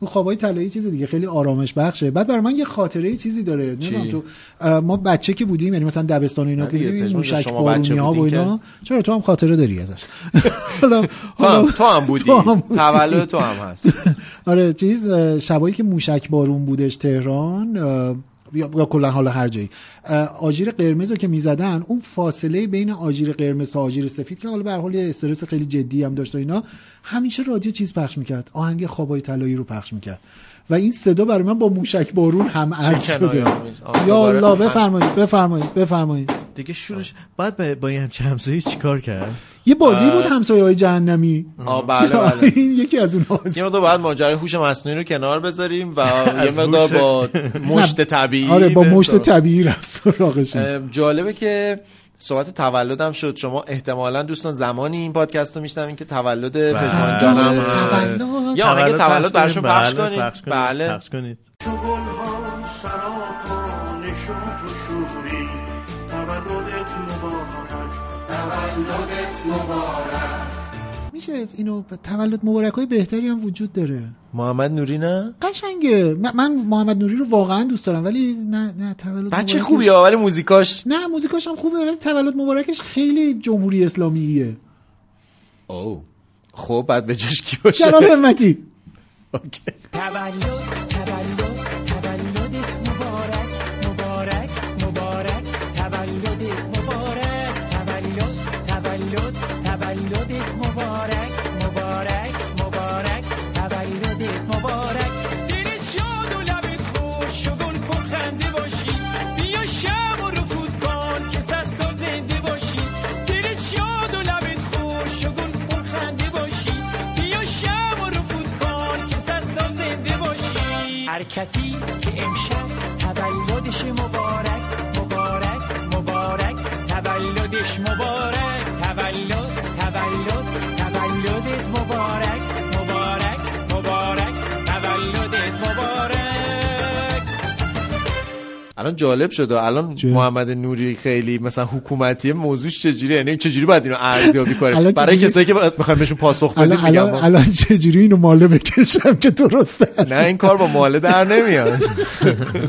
اون خوابای طلایی چیز دیگه خیلی آرامش بخشه. بعد برای من یه خاطره چیزی داره. نمی‌دونم تو ما بچه که بودیم یعنی مثلا دبستان و اینا که بودیم موشک بارونی ها و اینا. چرا تو هم خاطره داری ازش؟ حالا تو هم, بودی. تولد تو هم هست. آره چیز شبایی که موشک بارون بودش تهران یا, یا کلا حالا هر جایی. آژیر قرمز رو که می‌زدن اون فاصله بین آژیر قرمز تا آژیر سفید که حالا به حال یه استرس خیلی جدی هم داشت و اینا همیشه رادیو چیز پخش می‌کرد. آهنگ خوابای طلایی رو پخش می‌کرد. و این صدا برای من با موشک بارون هم عرض شده. یا الله بفرمایید بفرمایید بفرمایید. دیگه شورش بعد با- این همچه همسایی چیکار کرد؟ یه بازی بود همسایه های جهنمی. آه بله بله. این یکی از اون یه مقدار باید ماجرای هوش مصنوعی رو کنار بذاریم و یه مقدار با مشت طبیعی آره با مشت. طبیعی رفت سراغشون جالبه که صحبت تولدم شد شما احتمالا دوستان زمانی این پادکست رو میشنوین که تولد پژمان جانم بله. تولد. یا آهنگ تولد پخش براشون کنید. پخش بله، پخش کنید. بله میشه اینو تولد مبارک های بهتری هم وجود داره. محمد نوری نه؟ قشنگه. من- محمد نوری رو واقعا دوست دارم ولی نه نه تولد بچه مبارک- خوبی ها ولی موزیکاش نه موزیکاش هم خوبه ولی تولد مبارکش خیلی جمهوری اسلامیه. او خب بعد به جاش کی باشه؟ جلال همتی تولد کسی که امشب تولدش مبارک مبارک مبارک. تولدش مبارک تولد تولد تولدت مبارک. الان جالب شد. و الان چه؟ محمد نوری خیلی مثلا حکومتی موضوعش چجوریه؟ یعنی چجوری باید اینو ارزیابی کنیم الان برای چجوری- کسایی که می‌خوایم بهشون پاسخ الان بدیم میگم الان ما- الان چجوری اینو ماله بکشم که درسته؟ نه این کار با ماله در نمیاد.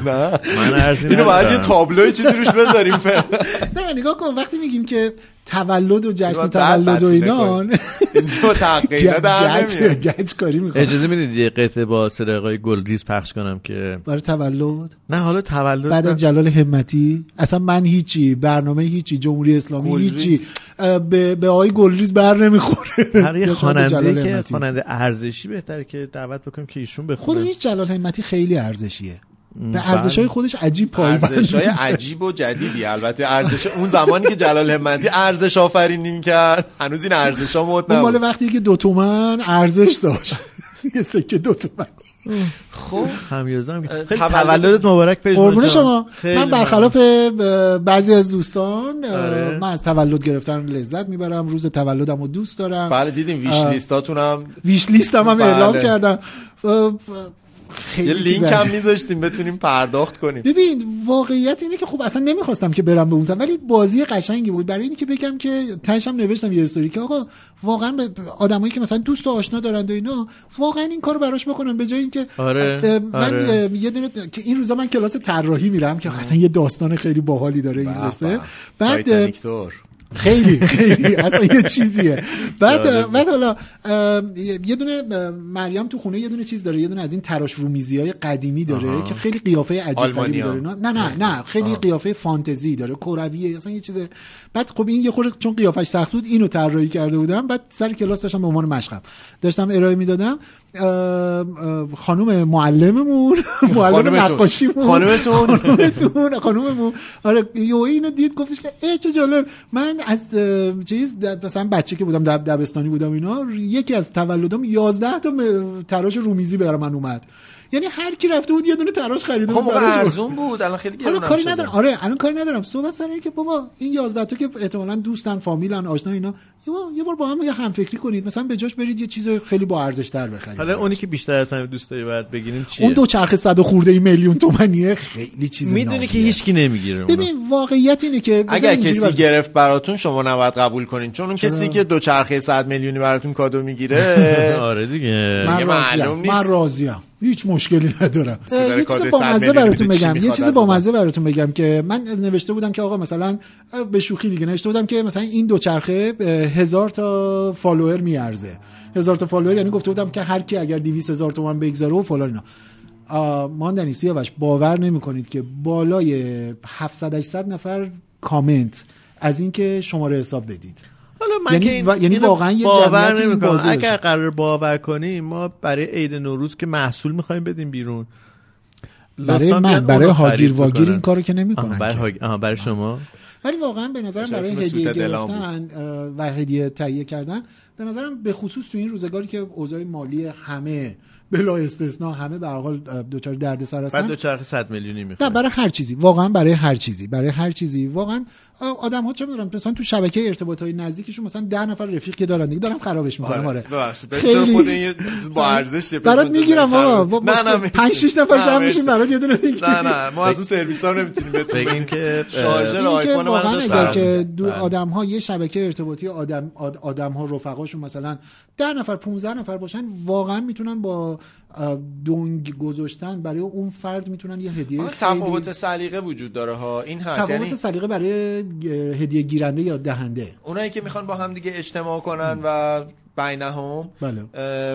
نه. من اینو باید یه. تابلوی چیزی روش بذاریم. نه نگاه کن وقتی میگیم که تولد و جشن تولد و بدبینه اینا اینو تحقیقا در گچ نمیاد. گچ کاری می‌کنه اجازه می‌دید یه قطعه با صدای گلریز پخش کنم که برای تولد؟ نه حالا تولد بعد. از جلال همتی؟ اصلا من هیچی برنامه هیچی جمهوری اسلامی. هیچی. به به آقای گلریز بر نمی‌خوره. هر یه خواننده که. خواننده ارزشی بهتره که دعوت بکنیم که ایشون خود بخونه هیچ جلال همتی خیلی ارزشیه. به ارزش های خودش عجیب پایبند ارزش های. عجیب و جدیدی البته ارزش اون زمانی که جلال همتی ارزش آفرینی می‌کرد هنوز این ارزش ها مد اون مال نبود وقتی که دو تومن ارزش داشت یه سکه دو تومن خب اه، خیلی تولد- تولدت مبارک پژمان قربون. شما من برخلاف بعضی از دوستان آره. من از تولد گرفتن لذت می‌برم روز تولدم رو دوست دارم بله دیدیم ویش اه. لیستاتون هم ویش لیستم هم بله. اعلام کردم خیلی یه لینک. هم میذاشتیم بتونیم پرداخت کنیم ببین واقعیت اینه که خب اصلا نمی‌خواستم که برم به اون ولی بازی قشنگی بود برای اینکه که بگم که تهش هم نوشتم یه استوری که آقا واقعا به آدمایی که مثلا دوست و آشنا دارند و اینا واقعا این کارو براش بکنن به جای اینکه آره، من آره. یه دونه که این روزا من کلاس طراحی میرم که اصلا یه داستان خیلی باحالی داره این. بعد خیلی خیلی. اصلا یه چیزیه. بعد. بعد حالا یه دونه مریم تو خونه یه دونه چیز داره. یه دونه از این تراش رومیزی های قدیمی داره. که خیلی قیافه عجیب غریبی. داره. نه نه نه, خیلی قیافه فانتزی داره. کرویه اصلا یه چیز بعد خب این یه خورده چون قیافش سخت بود اینو طراحی کرده بودم. بعد سر کلاس داشتم به عنوان مشقم. داشتم ارائه می‌دادم. خانم معلممون معلم. نقاشیمون خانومتون. خانومتون خانوممون آره یه اینو دید گفتش که ای چه جالب من از چیز مثلا بچه که بودم دب دبستانی بودم اینا یکی از تولدام 11 تا تراش رومیزی برای من اومد یعنی هر کی رفته بود یه دونه تراش خریده خب بود. ارزون بود الان خیلی گرون کاری. ندارم آره الان کاری ندارم صحبت سر که بابا این 11 تا که احتمالاً دوستن فامیلن آشنا اینا یه بار, یه بار با هم یه همفکری کنید مثلا به جاش برید یه چیز خیلی با ارزش تر بخرید حالا اونی که بیشتر از همه دوست داری باید بگیریم چیه اون دو چرخ صد و خورده میلیون تومنیه خیلی چیز می‌دونی. که هیچکی نمی‌گیره. ببین واقعیت اینه که اگر کسی باشه. گرفت براتون شما نباید قبول کنین چون اون کسی که دو چرخه 100 میلیونی براتون کادو می‌گیره آره دیگه من معلوم نیست. من راضیم هیچ مشکلی ندارم یه چیز 100 با مزه براتون بگم یه چیز با؟ مزه براتون بگم که من نوشته بودم که آقا مثلا به شوخی دیگه نوشته بودم که مثلا این دوچرخه اه، هزار تا follower می‌ارزه هزار تا follower یعنی گفته بودم که هر کی اگر 200 هزار تومان بگذاره و فلان اینا ماندنی سیاوش باور نمی‌کنید که بالای 700 800 نفر کامنت از اینکه شماره حساب بدید حالا من یعنی که این و- یعنی واقعا یه باور نمی‌کنم. بازی اگر. قرار باور کنیم ما برای عید نوروز که محصول می‌خوایم بدیم بیرون برای من برای هاگیر واگیر. این کارو که نمی‌کنن برای, برای شما. ولی واقعا به نظرم برای هدیه گرفتن و هدیه تهیه کردن به نظرم به خصوص تو این روزگاری که اوضاع مالی همه بلا استثنا همه به هر حال اه، دچار دردسر بعد هستن. دو چرخ 100 میلیونی نه می‌خواد برای هر چیزی. واقعا برای هر چیزی. برای هر چیزی. واقعا آدم ها چه می‌دونم مثلا تو شبکه ارتباط های نزدیکشون مثلا ده نفر رفیق که دارن دیگه دارم خرابش می‌کنم آره ببخشید خیلی- خود این یه چیز با ارزشه برات می‌گیرم آقا نه نه مرسی. پنج شش نفر نه، جمع. میشیم برات یه دونه می‌گیریم. نه نه ما از اون سرویس ها نمی‌تونیم بهتون بگیم که شارژر آیفون من داشت که می‌کرد. دو بله. آدم ها یه شبکه ارتباطی آدم آد- آدم ها رفقاشون مثلا ده نفر 15 نفر باشن واقعا می‌تونن با دونگ گذاشتن برای اون فرد می‌تونن یه هدیه خیلی- تفاوت سلیقه وجود داره ها این هست یعنی تفاوت سلیقه برای هدیه گیرنده یا دهنده اونایی که می‌خوان با هم دیگه اجتماع کنن و بینهم بله.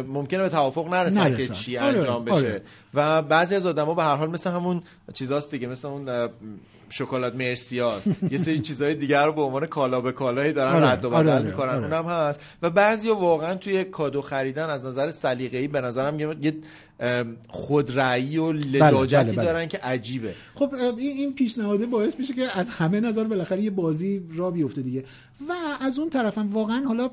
ممکنه به توافق نرسن, نرسن. که چی آره، انجام بشه آره. و بعضی از آدما به هر حال مثل همون چیزاست دیگه مثل اون شکلات مرسیاست یه سری چیزهای دیگر رو به عنوان کالا به کالایی دارن آره، رد و آره، بدل آره، می‌کنن. آره. اونم هست. و بعضی واقعا توی کادو خریدن از نظر سلیقه‌ای به نظرم یه- خودرأیی و لجاجتی بله، بله. دارن که عجیبه. خب این این پیشنهاده باعث میشه که از همه نظر بالاخره یه بازی را بیفته دیگه. و از اون طرفم واقعا حالا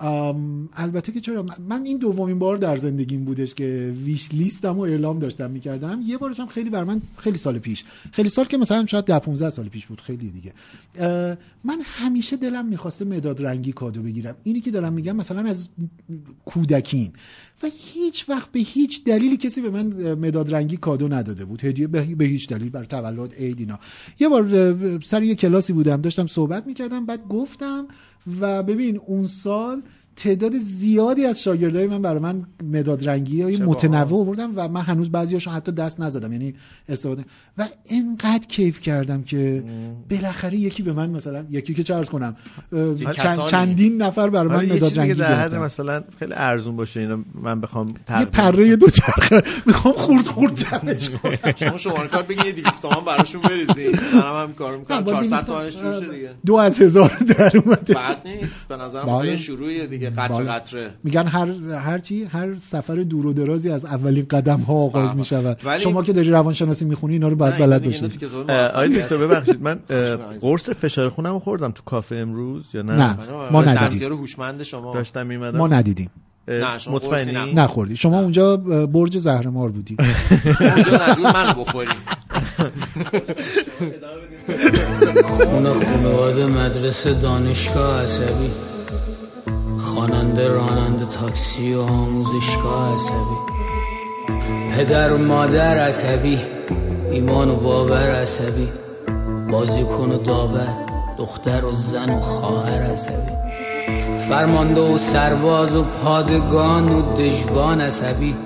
البته که چرا من این دومین بار در زندگیم بودش که ویش لیستم و اعلام داشتم می‌کردم. یه بارش هم خیلی بر من خیلی سال پیش خیلی سال که مثلا شاید 10 15 سال پیش بود خیلی دیگه. من همیشه دلم می‌خواسته مداد رنگی کادو بگیرم. اینی که دارم میگم مثلا از کودکیم. و هیچ وقت به هیچ دلیلی کسی به من مداد رنگی کادو نداده بود. هدیه به هیچ دلیل بر تولد عید اینا. یه بار سر یه کلاسی بودم داشتم صحبت می‌کردم بعد گفتم و ببین اون سال تعداد زیادی از شاگردای من برای من مداد رنگی های متنوع آوردم و من هنوز بعضیاشو حتی دست نزدم یعنی استفاده. و انقدر کیف کردم که بالاخره یکی به من مثلا یکی که عرض کنم چند. چندین نفر برای من آره، مداد رنگی در حد گرفتن. مثلا خیلی ارزون باشه اینا من بخوام یه پره دو چرخه می‌خوام خورد خورد جمعش کنم. شما شماره کارت بگین یه 200 تومن براشون بریزین. منم هم کار می‌کنم. با 400 دویست- تومنش جوشه دیگه. دو از هزار در اومده. بعد نیست. به نظرم بله. موقع شروعیه دیگه. دیگه بالا. قطره میگن هر هر چی هر سفر دور و درازی از اولین قدم ها آغاز بله. می شود ولی- شما که داری روانشناسی می‌خونی اینا رو نه، اینا بلد موفقیت. آقای دکتر ببخشید من. قرص فشار خونم رو خوردم تو کافه امروز یا نه نه. بله، ما بله، ندیدیم. دستیار هوشمند شما داشتم میمدم ما ندیدیم نه، شما قرصی مطمئنی. نخوردی شما اونجا برج زهرمار بودی اونجا نزدیک منو بخوریم خونه خانواده مدرسه دانشگاه عصبی خواننده راننده تاکسی و آموزشگاه عصبی. پدر و مادر عصبی ایمان و باور عصبی. بازیکن و داور دختر و زن و خواهر عصبی. فرمانده و سرباز و پادگان و دژبان عصبی.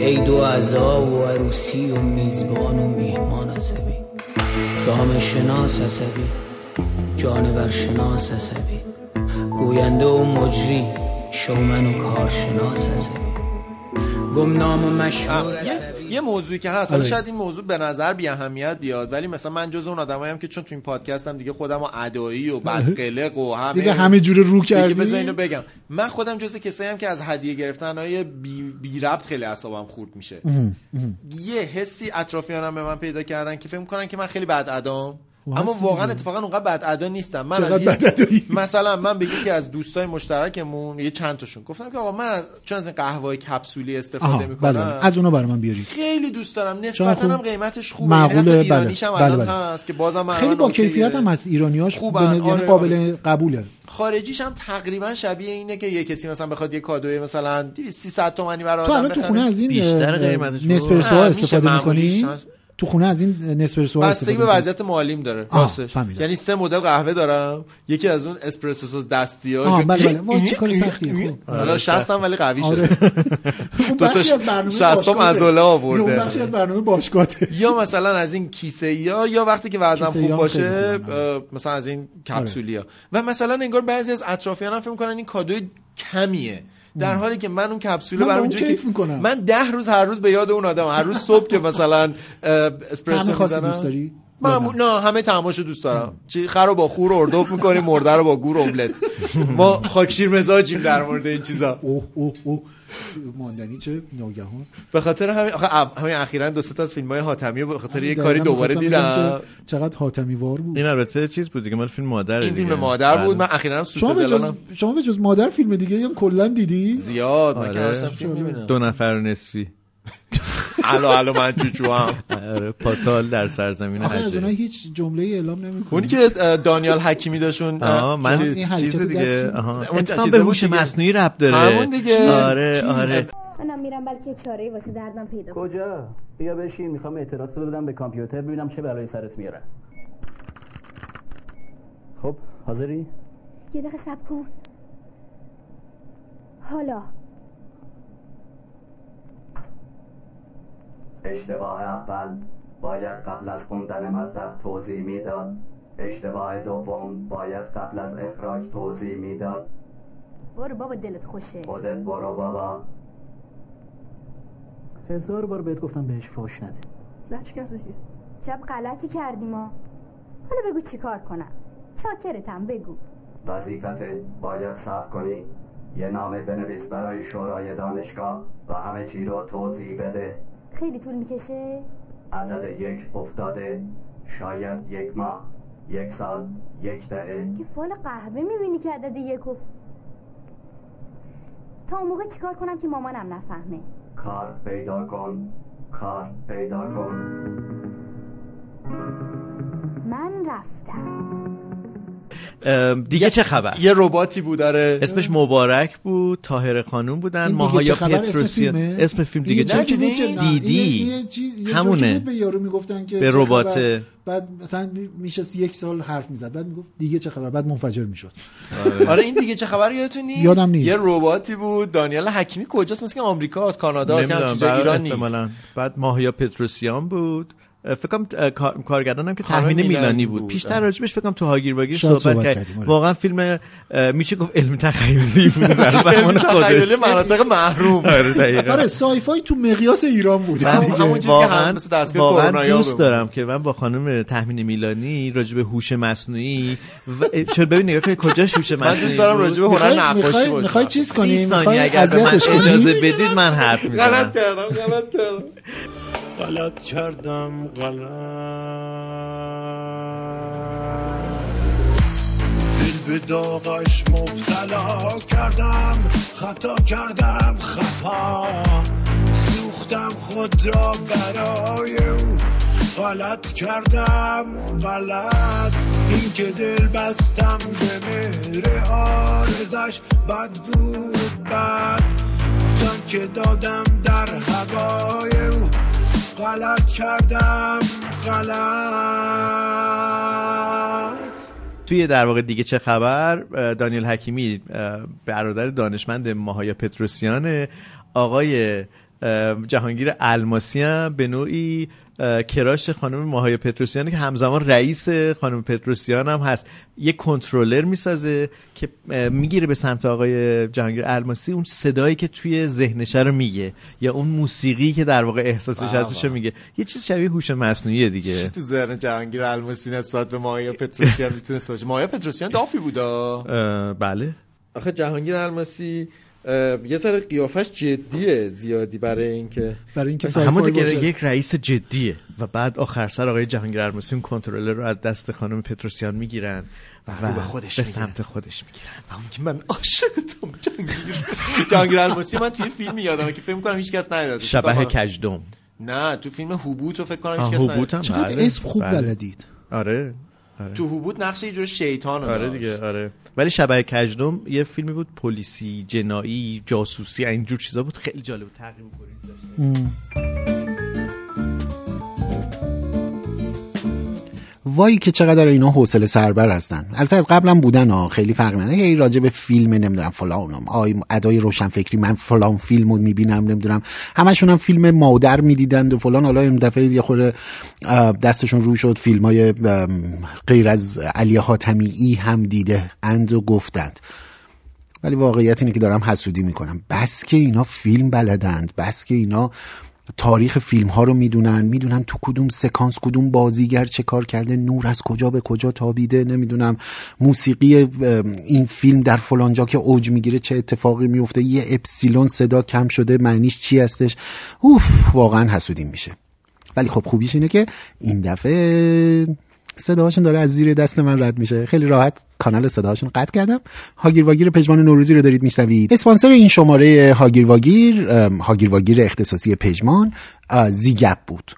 عید و عزا و عروسی و میزبان و میهمان عصبی. جامعه شناس عصبی جانور شناس عصبی. گوینده و مجری شومن و کارشناس عصبی گمنام و مشهور یه, موضوعی که هست. حالا آره. شاید این موضوع به نظر بی اهمیت بیاد ولی مثلا من جز اون آدمایی که چون تو این پادکست هم دیگه خودم و ادایی و بدقلق و همه دیگه همه جوره رو دیگه کردی؟ بذار اینو بگم. من خودم جز کسایی هم که از هدیه گرفتن های بی, بی ربط خیلی اعصابم خورد میشه. یه حسی اطرافیانم به من پیدا کردن که فکر می‌کنن که من خیلی بد ادام اما واقعا. اتفاقا اونقدر بد ادا نیستم من از یه-؟ مثلا من به یکی از دوستای مشترکمون یه چند تاشون گفتم که آقا من از- چون از این قهوه کپسولی استفاده بله می‌کنم بله. از اونا برای من بیاری خیلی دوست دارم نسبتا خوب هم قیمتش خوبه معقوله، یعنی بله. ایرانیش هم بله، الان بله. هست که بازم من خیلی الان با. کیفیت هم از ایرانیاش خوبن. به- یعنی آره، قابل قبوله خارجیش هم تقریبا شبیه اینه که یه کسی مثلا بخواد یه کادوی مثلا 300 تومانی برای تو آدم الان تو بخره. خونه از این بیشتر قیمتش. نسپرسو استفاده می‌کنی. تو خونه از این نسپرسو بستگی استفاده به؟ وضعیت مالیم داره. راستش. یعنی سه مدل قهوه دارم. یکی از اون اسپرسو دستی آه، ها بله بله. وای چه کار سختیه. خوب حالا شستم ولی قوی آره. شده. اون دو تا بخشی از. عضله آورده. اون بخشی از برنامه باشگاهه یا مثلا از این کیسه یا یا وقتی که وزنم خوب باشه مثلا از این کپسولیا و مثلا انگار بعضی از اطرافیانم فکر می‌کنن این کادوی کمیه. در حالی که من اون کپسول من برام اون اینجوری کیف که می‌کنم. من ده روز هر روز به یاد اون آدم هر روز صبح که مثلا اسپرسو می‌زنم. دوست داری؟ معمول نه همه تماشا دوست دارم. چی خر رو با خور اردوف می‌کنیم مرده رو با گور املت ما خاکشیر مزاجیم در مورد این چیزا. اوه اوه اوه. ماندنی چه ناگهان؟ به خاطر همین آخه همین اخیرا دو سه تا از فیلم های حاتمی رو به خاطر یه کاری دوباره دیدم. چقدر حاتمی وار بود. این البته چیز بود دیگه مال فیلم مادر این فیلم مادر بود. من اخیرا هم سوت شما به جز شما به جز مادر فیلم دیگه هم کلا دیدی؟ زیاد. من که آره. هر فیلم می‌بینم. دو نفر نصفی. الو الو من چوچو هم آره پاتال در سرزمین آخه از اونها هیچ جمله اعلام نمی‌کنی اونی که دانیال حکیمی داشون من چیز دیگه. اون به هوش دیگه. مصنوعی رب داره. همون دیگه. آره؟ آره. منم میرم بلکه چاره واسه دردم پیدا کنم. کجا؟ بیا بشین می‌خوام اعتراض رو بدم به کامپیوتر ببینم چه بلایی سرت میاره. خب حاضری؟ یه دقیقه سب کن. حالا اشتباه اول باید قبل از خوندن مطلب توضیح می‌داد. اشتباه دوم باید قبل از اخراج توضیح می‌داد. برو بابا دلت خوشه. خودت برو بابا. هزار بار بهت گفتم بهش فوش نده. لچ دیگه. شب غلطی کردیم ما حالا بگو چیکار کنم. چاکرتم بگو. وظیفت باید صبر کنی. یه نامه بنویس برای شورای دانشگاه و همه چی رو توضیح بده. خیلی طول می‌کشه؟ عدد یک افتاده شاید یک ماه یک سال یک دهه. که فال قهوه می‌بینی که عدد یک افت تا اون موقع چیکار کنم که مامانم نفهمه؟ کار پیدا کن کار پیدا کن. من رفتم. دیگه چه خبر؟ یه رباتی بود داره اسمش مبارک بود تاهر خانوم بودن ماهایا اسم پتروسیان. فیلمه؟ اسم فیلم دیگه چه دیدی؟ همونه. به یارو می‌گفتن که به. خبر؟ بعد مثلا میشه یک سال حرف می‌زد. بعد می‌گفت دیگه چه خبر؟ بعد منفجر می‌شد. آره. این دیگه چه خبر یادتون نیست؟ یادم نیست. یه رباتی بود دانیال حکیمی کجاست؟ مثل که آمریکا از کانادا از ایران نیست. بعد ماهیا پتروسیان بود. فکر کنم اه، کار- کارگردانم که تهمین میلانی بود. بود. پیشتر. راجبش فکر کنم تو هاگیر واگیر شاید صحبت, صحبت کردیم، آره. واقعا فیلم میشه گفت علم تخیلی بود. در زمان تخیلی خودش. مناطق محروم. آره. آره سایفای تو مقیاس ایران بود. همون- چیزی که واقعاً- هم مثل دستگاه واقعاً دوست. دارم که من با خانم تحمین میلانی راجع به هوش مصنوعی چون ببین نگاه کنید کجا هوش مصنوعی من دوست دارم به هنر نقاشی باشم. می‌خوای چیز سی کنیم؟ می‌خوای من اجازه بدید من حرف می‌زنم. غلط کردم غلط کردم. غلط کردم غلط. دل به داغش مبتلا کردم خطا کردم خطا. سوختم خود را برای او. غلط کردم غلط. این که دل بستم به مهر آرزش بد بود بد. جان که دادم در هوای او. غلط کردم. غلط. توی در واقع دیگه چه خبر؟ دانیل حکیمی برادر دانشمند ماهایا پتروسیان آقای جهانگیر الماسی هم به نوعی کراش خانم ماهایا پتروسیان که همزمان رئیس خانم پتروسیان هم هست. یه کنترلر می‌سازه که می‌گیره به سمت آقای جهانگیر الماسی. اون صدایی که توی ذهنشه رو میگه یا اون موسیقی که در واقع احساسش هستش رو واه. میگه. یه چیز شبیه هوش مصنوعیه دیگه. تو ذهن جهانگیر الماسی نسبت به مایا پتروسیان می‌تونست باشه؟ مایا پتروسیان دافی بودا. اه، بله. آخه جهانگیر الماسی یه ذره قیافش جدیه زیادی برای اینکه برای اینکه همون دیگه یک رئیس جدیه و بعد آخر سر آقای جهانگیر الماسی اون کنترلر رو از دست خانم پتروسیان می‌گیرن و رو به خودش به. سمت خودش می‌گیرن. همون که من عاشقتم جهانگیر جهانگیر الماسی من توی فیلم یادمه که فکر کنم هیچ کس ندیده. شبه کجدم. نه تو فیلم هوبوت رو فکر کنم هیچ آه، کس هوبوت ندیده. چقدر بله، اسم خوب بله. بلدید. آره. آره. تو هوبوت نقش یه جور شیطان رو آره. دیگه آره. ولی شبه کجدم یه فیلمی بود پلیسی جنایی جاسوسی اینجور چیزا بود. خیلی جالب بود تقریب و گریز داشت. وای که چقدر اینا حوصله سربر هستن. البته از قبلم بودن ها خیلی فرق نداره. هی راجع به فیلم نمی‌دونم فلانم آی ادای روشنفکری من فلان فیلم رو می‌بینم نمی‌دونم. همشون هم فیلم مادر می‌دیدند و فلان. حالا این دفعه یه خورده دستشون رو شد فیلم های غیر از علی حاتمی هم دیده اند و گفتند. ولی واقعیت اینه که دارم حسودی می‌کنم. بس که اینا فیلم بلدند بس که اینا تاریخ فیلم ها رو می‌دونن می‌دونن تو کدوم سکانس کدوم بازیگر چه کار کرده نور از کجا به کجا تابیده نمی‌دونم. موسیقی این فیلم در فلانجا که اوج می‌گیره چه اتفاقی میفته یه اپسیلون صدا کم شده معنیش چی هستش؟ اوف واقعا حسودیم میشه. ولی خب خوبیش اینه که این دفعه صداهاشون داره از زیر دست من رد میشه. خیلی راحت کانال صداهاشون قطع کردم. هاگیر واگیر پژمان نوروزی رو دارید میشنوید. اسپانسر این شماره هاگیر واگیر هاگیر واگیر اختصاصی پژمان زیگپ بود.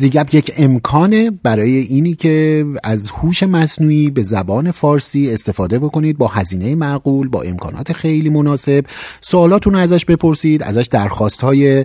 زیگپ یک امکانه برای اینی که از هوش مصنوعی به زبان فارسی استفاده بکنید با هزینه معقول با امکانات خیلی مناسب. سوالاتون رو ازش بپرسید ازش درخواست های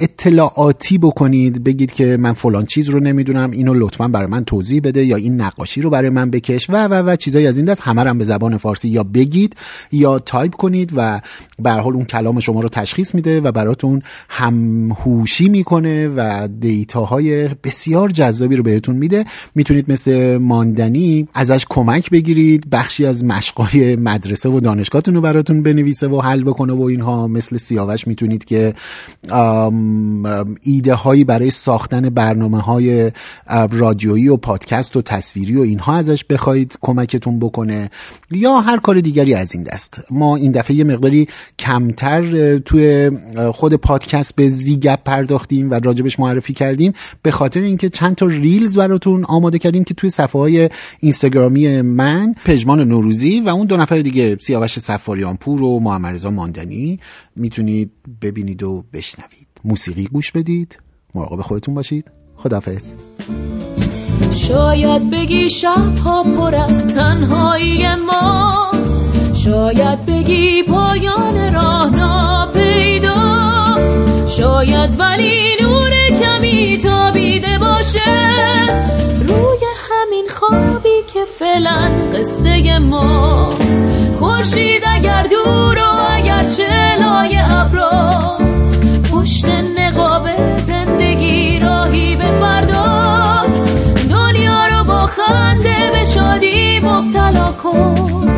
اطلاعاتی بکنید بگید که من فلان چیز رو نمی‌دونم اینو لطفا برای من توضیح بده یا این نقاشی رو برای من بکش و و و چیزایی از این دست همه هم به زبان فارسی یا بگید یا تایپ کنید و به حال اون کلام شما رو تشخیص میده و براتون همهوشی می‌کنه و data های بسیار جذابی رو بهتون میده. می‌تونید مثل ماندنی ازش کمک بگیرید بخشی از مشقای مدرسه و دانشگاهتون رو براتون بنویسه و حل بکنه و اینها. مثل سیاوش می‌تونید که ایده هایی برای ساختن برنامه های رادیویی و پادکست و تصویری و اینها ازش بخواید کمکتون بکنه یا هر کار دیگری از این دست. ما این دفعه یه مقداری کمتر توی خود پادکست به زیگپ پرداختیم و راجبش معرفی کردیم به خاطر اینکه چند تا ریلز براتون آماده کردیم که توی صفحه های اینستاگرامی من پژمان نوروزی و اون دو نفر دیگه سیاوش سفاریان پور و محمد رضا ماندنی. می‌تونید ببینید و بشنوید. موسیقی گوش بدید. مراقب خودتون باشید. خدافظ شاید بگی شبها پر از تنهایی ماست. شاید بگی پایان راه ناپیداست شاید ولی نور کمی تابیده باشه. روی همین خوابی که فعلا قصه ماست. خورشید اگر دور و اگر چلای ابراز. پشت نقاب زندگی راهی به فرداست. دنیا رو با خنده به شادی مبتلا کن.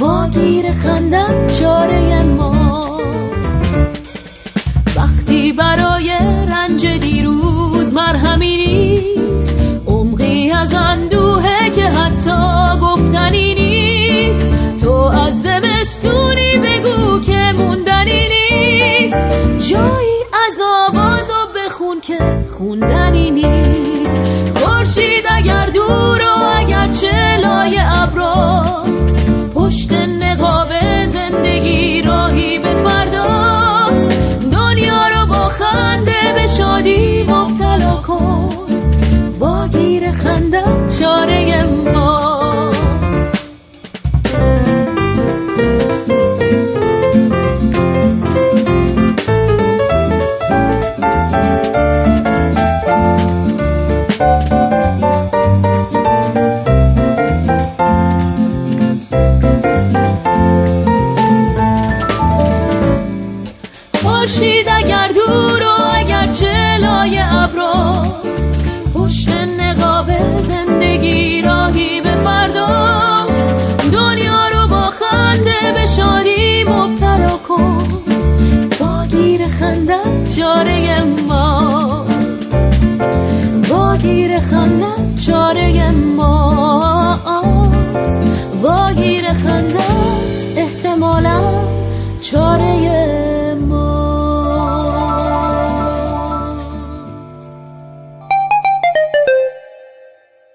با گیر خندن چاره ما. برای رنج دیروز مرهمی نیست. عمقی از اندوهه که حتی گفتنی نیست. تو از زمستونی بگو که موندنی نیست. جایی از آواز و بخون که خوندنی نیست. خورشید اگر دور و اگر چلای پشت شادی مبتلا کن. واگیر خندت چاره ماست چاره ما. با گیر خنده چاره ماست. واگیر خندت احتمالاً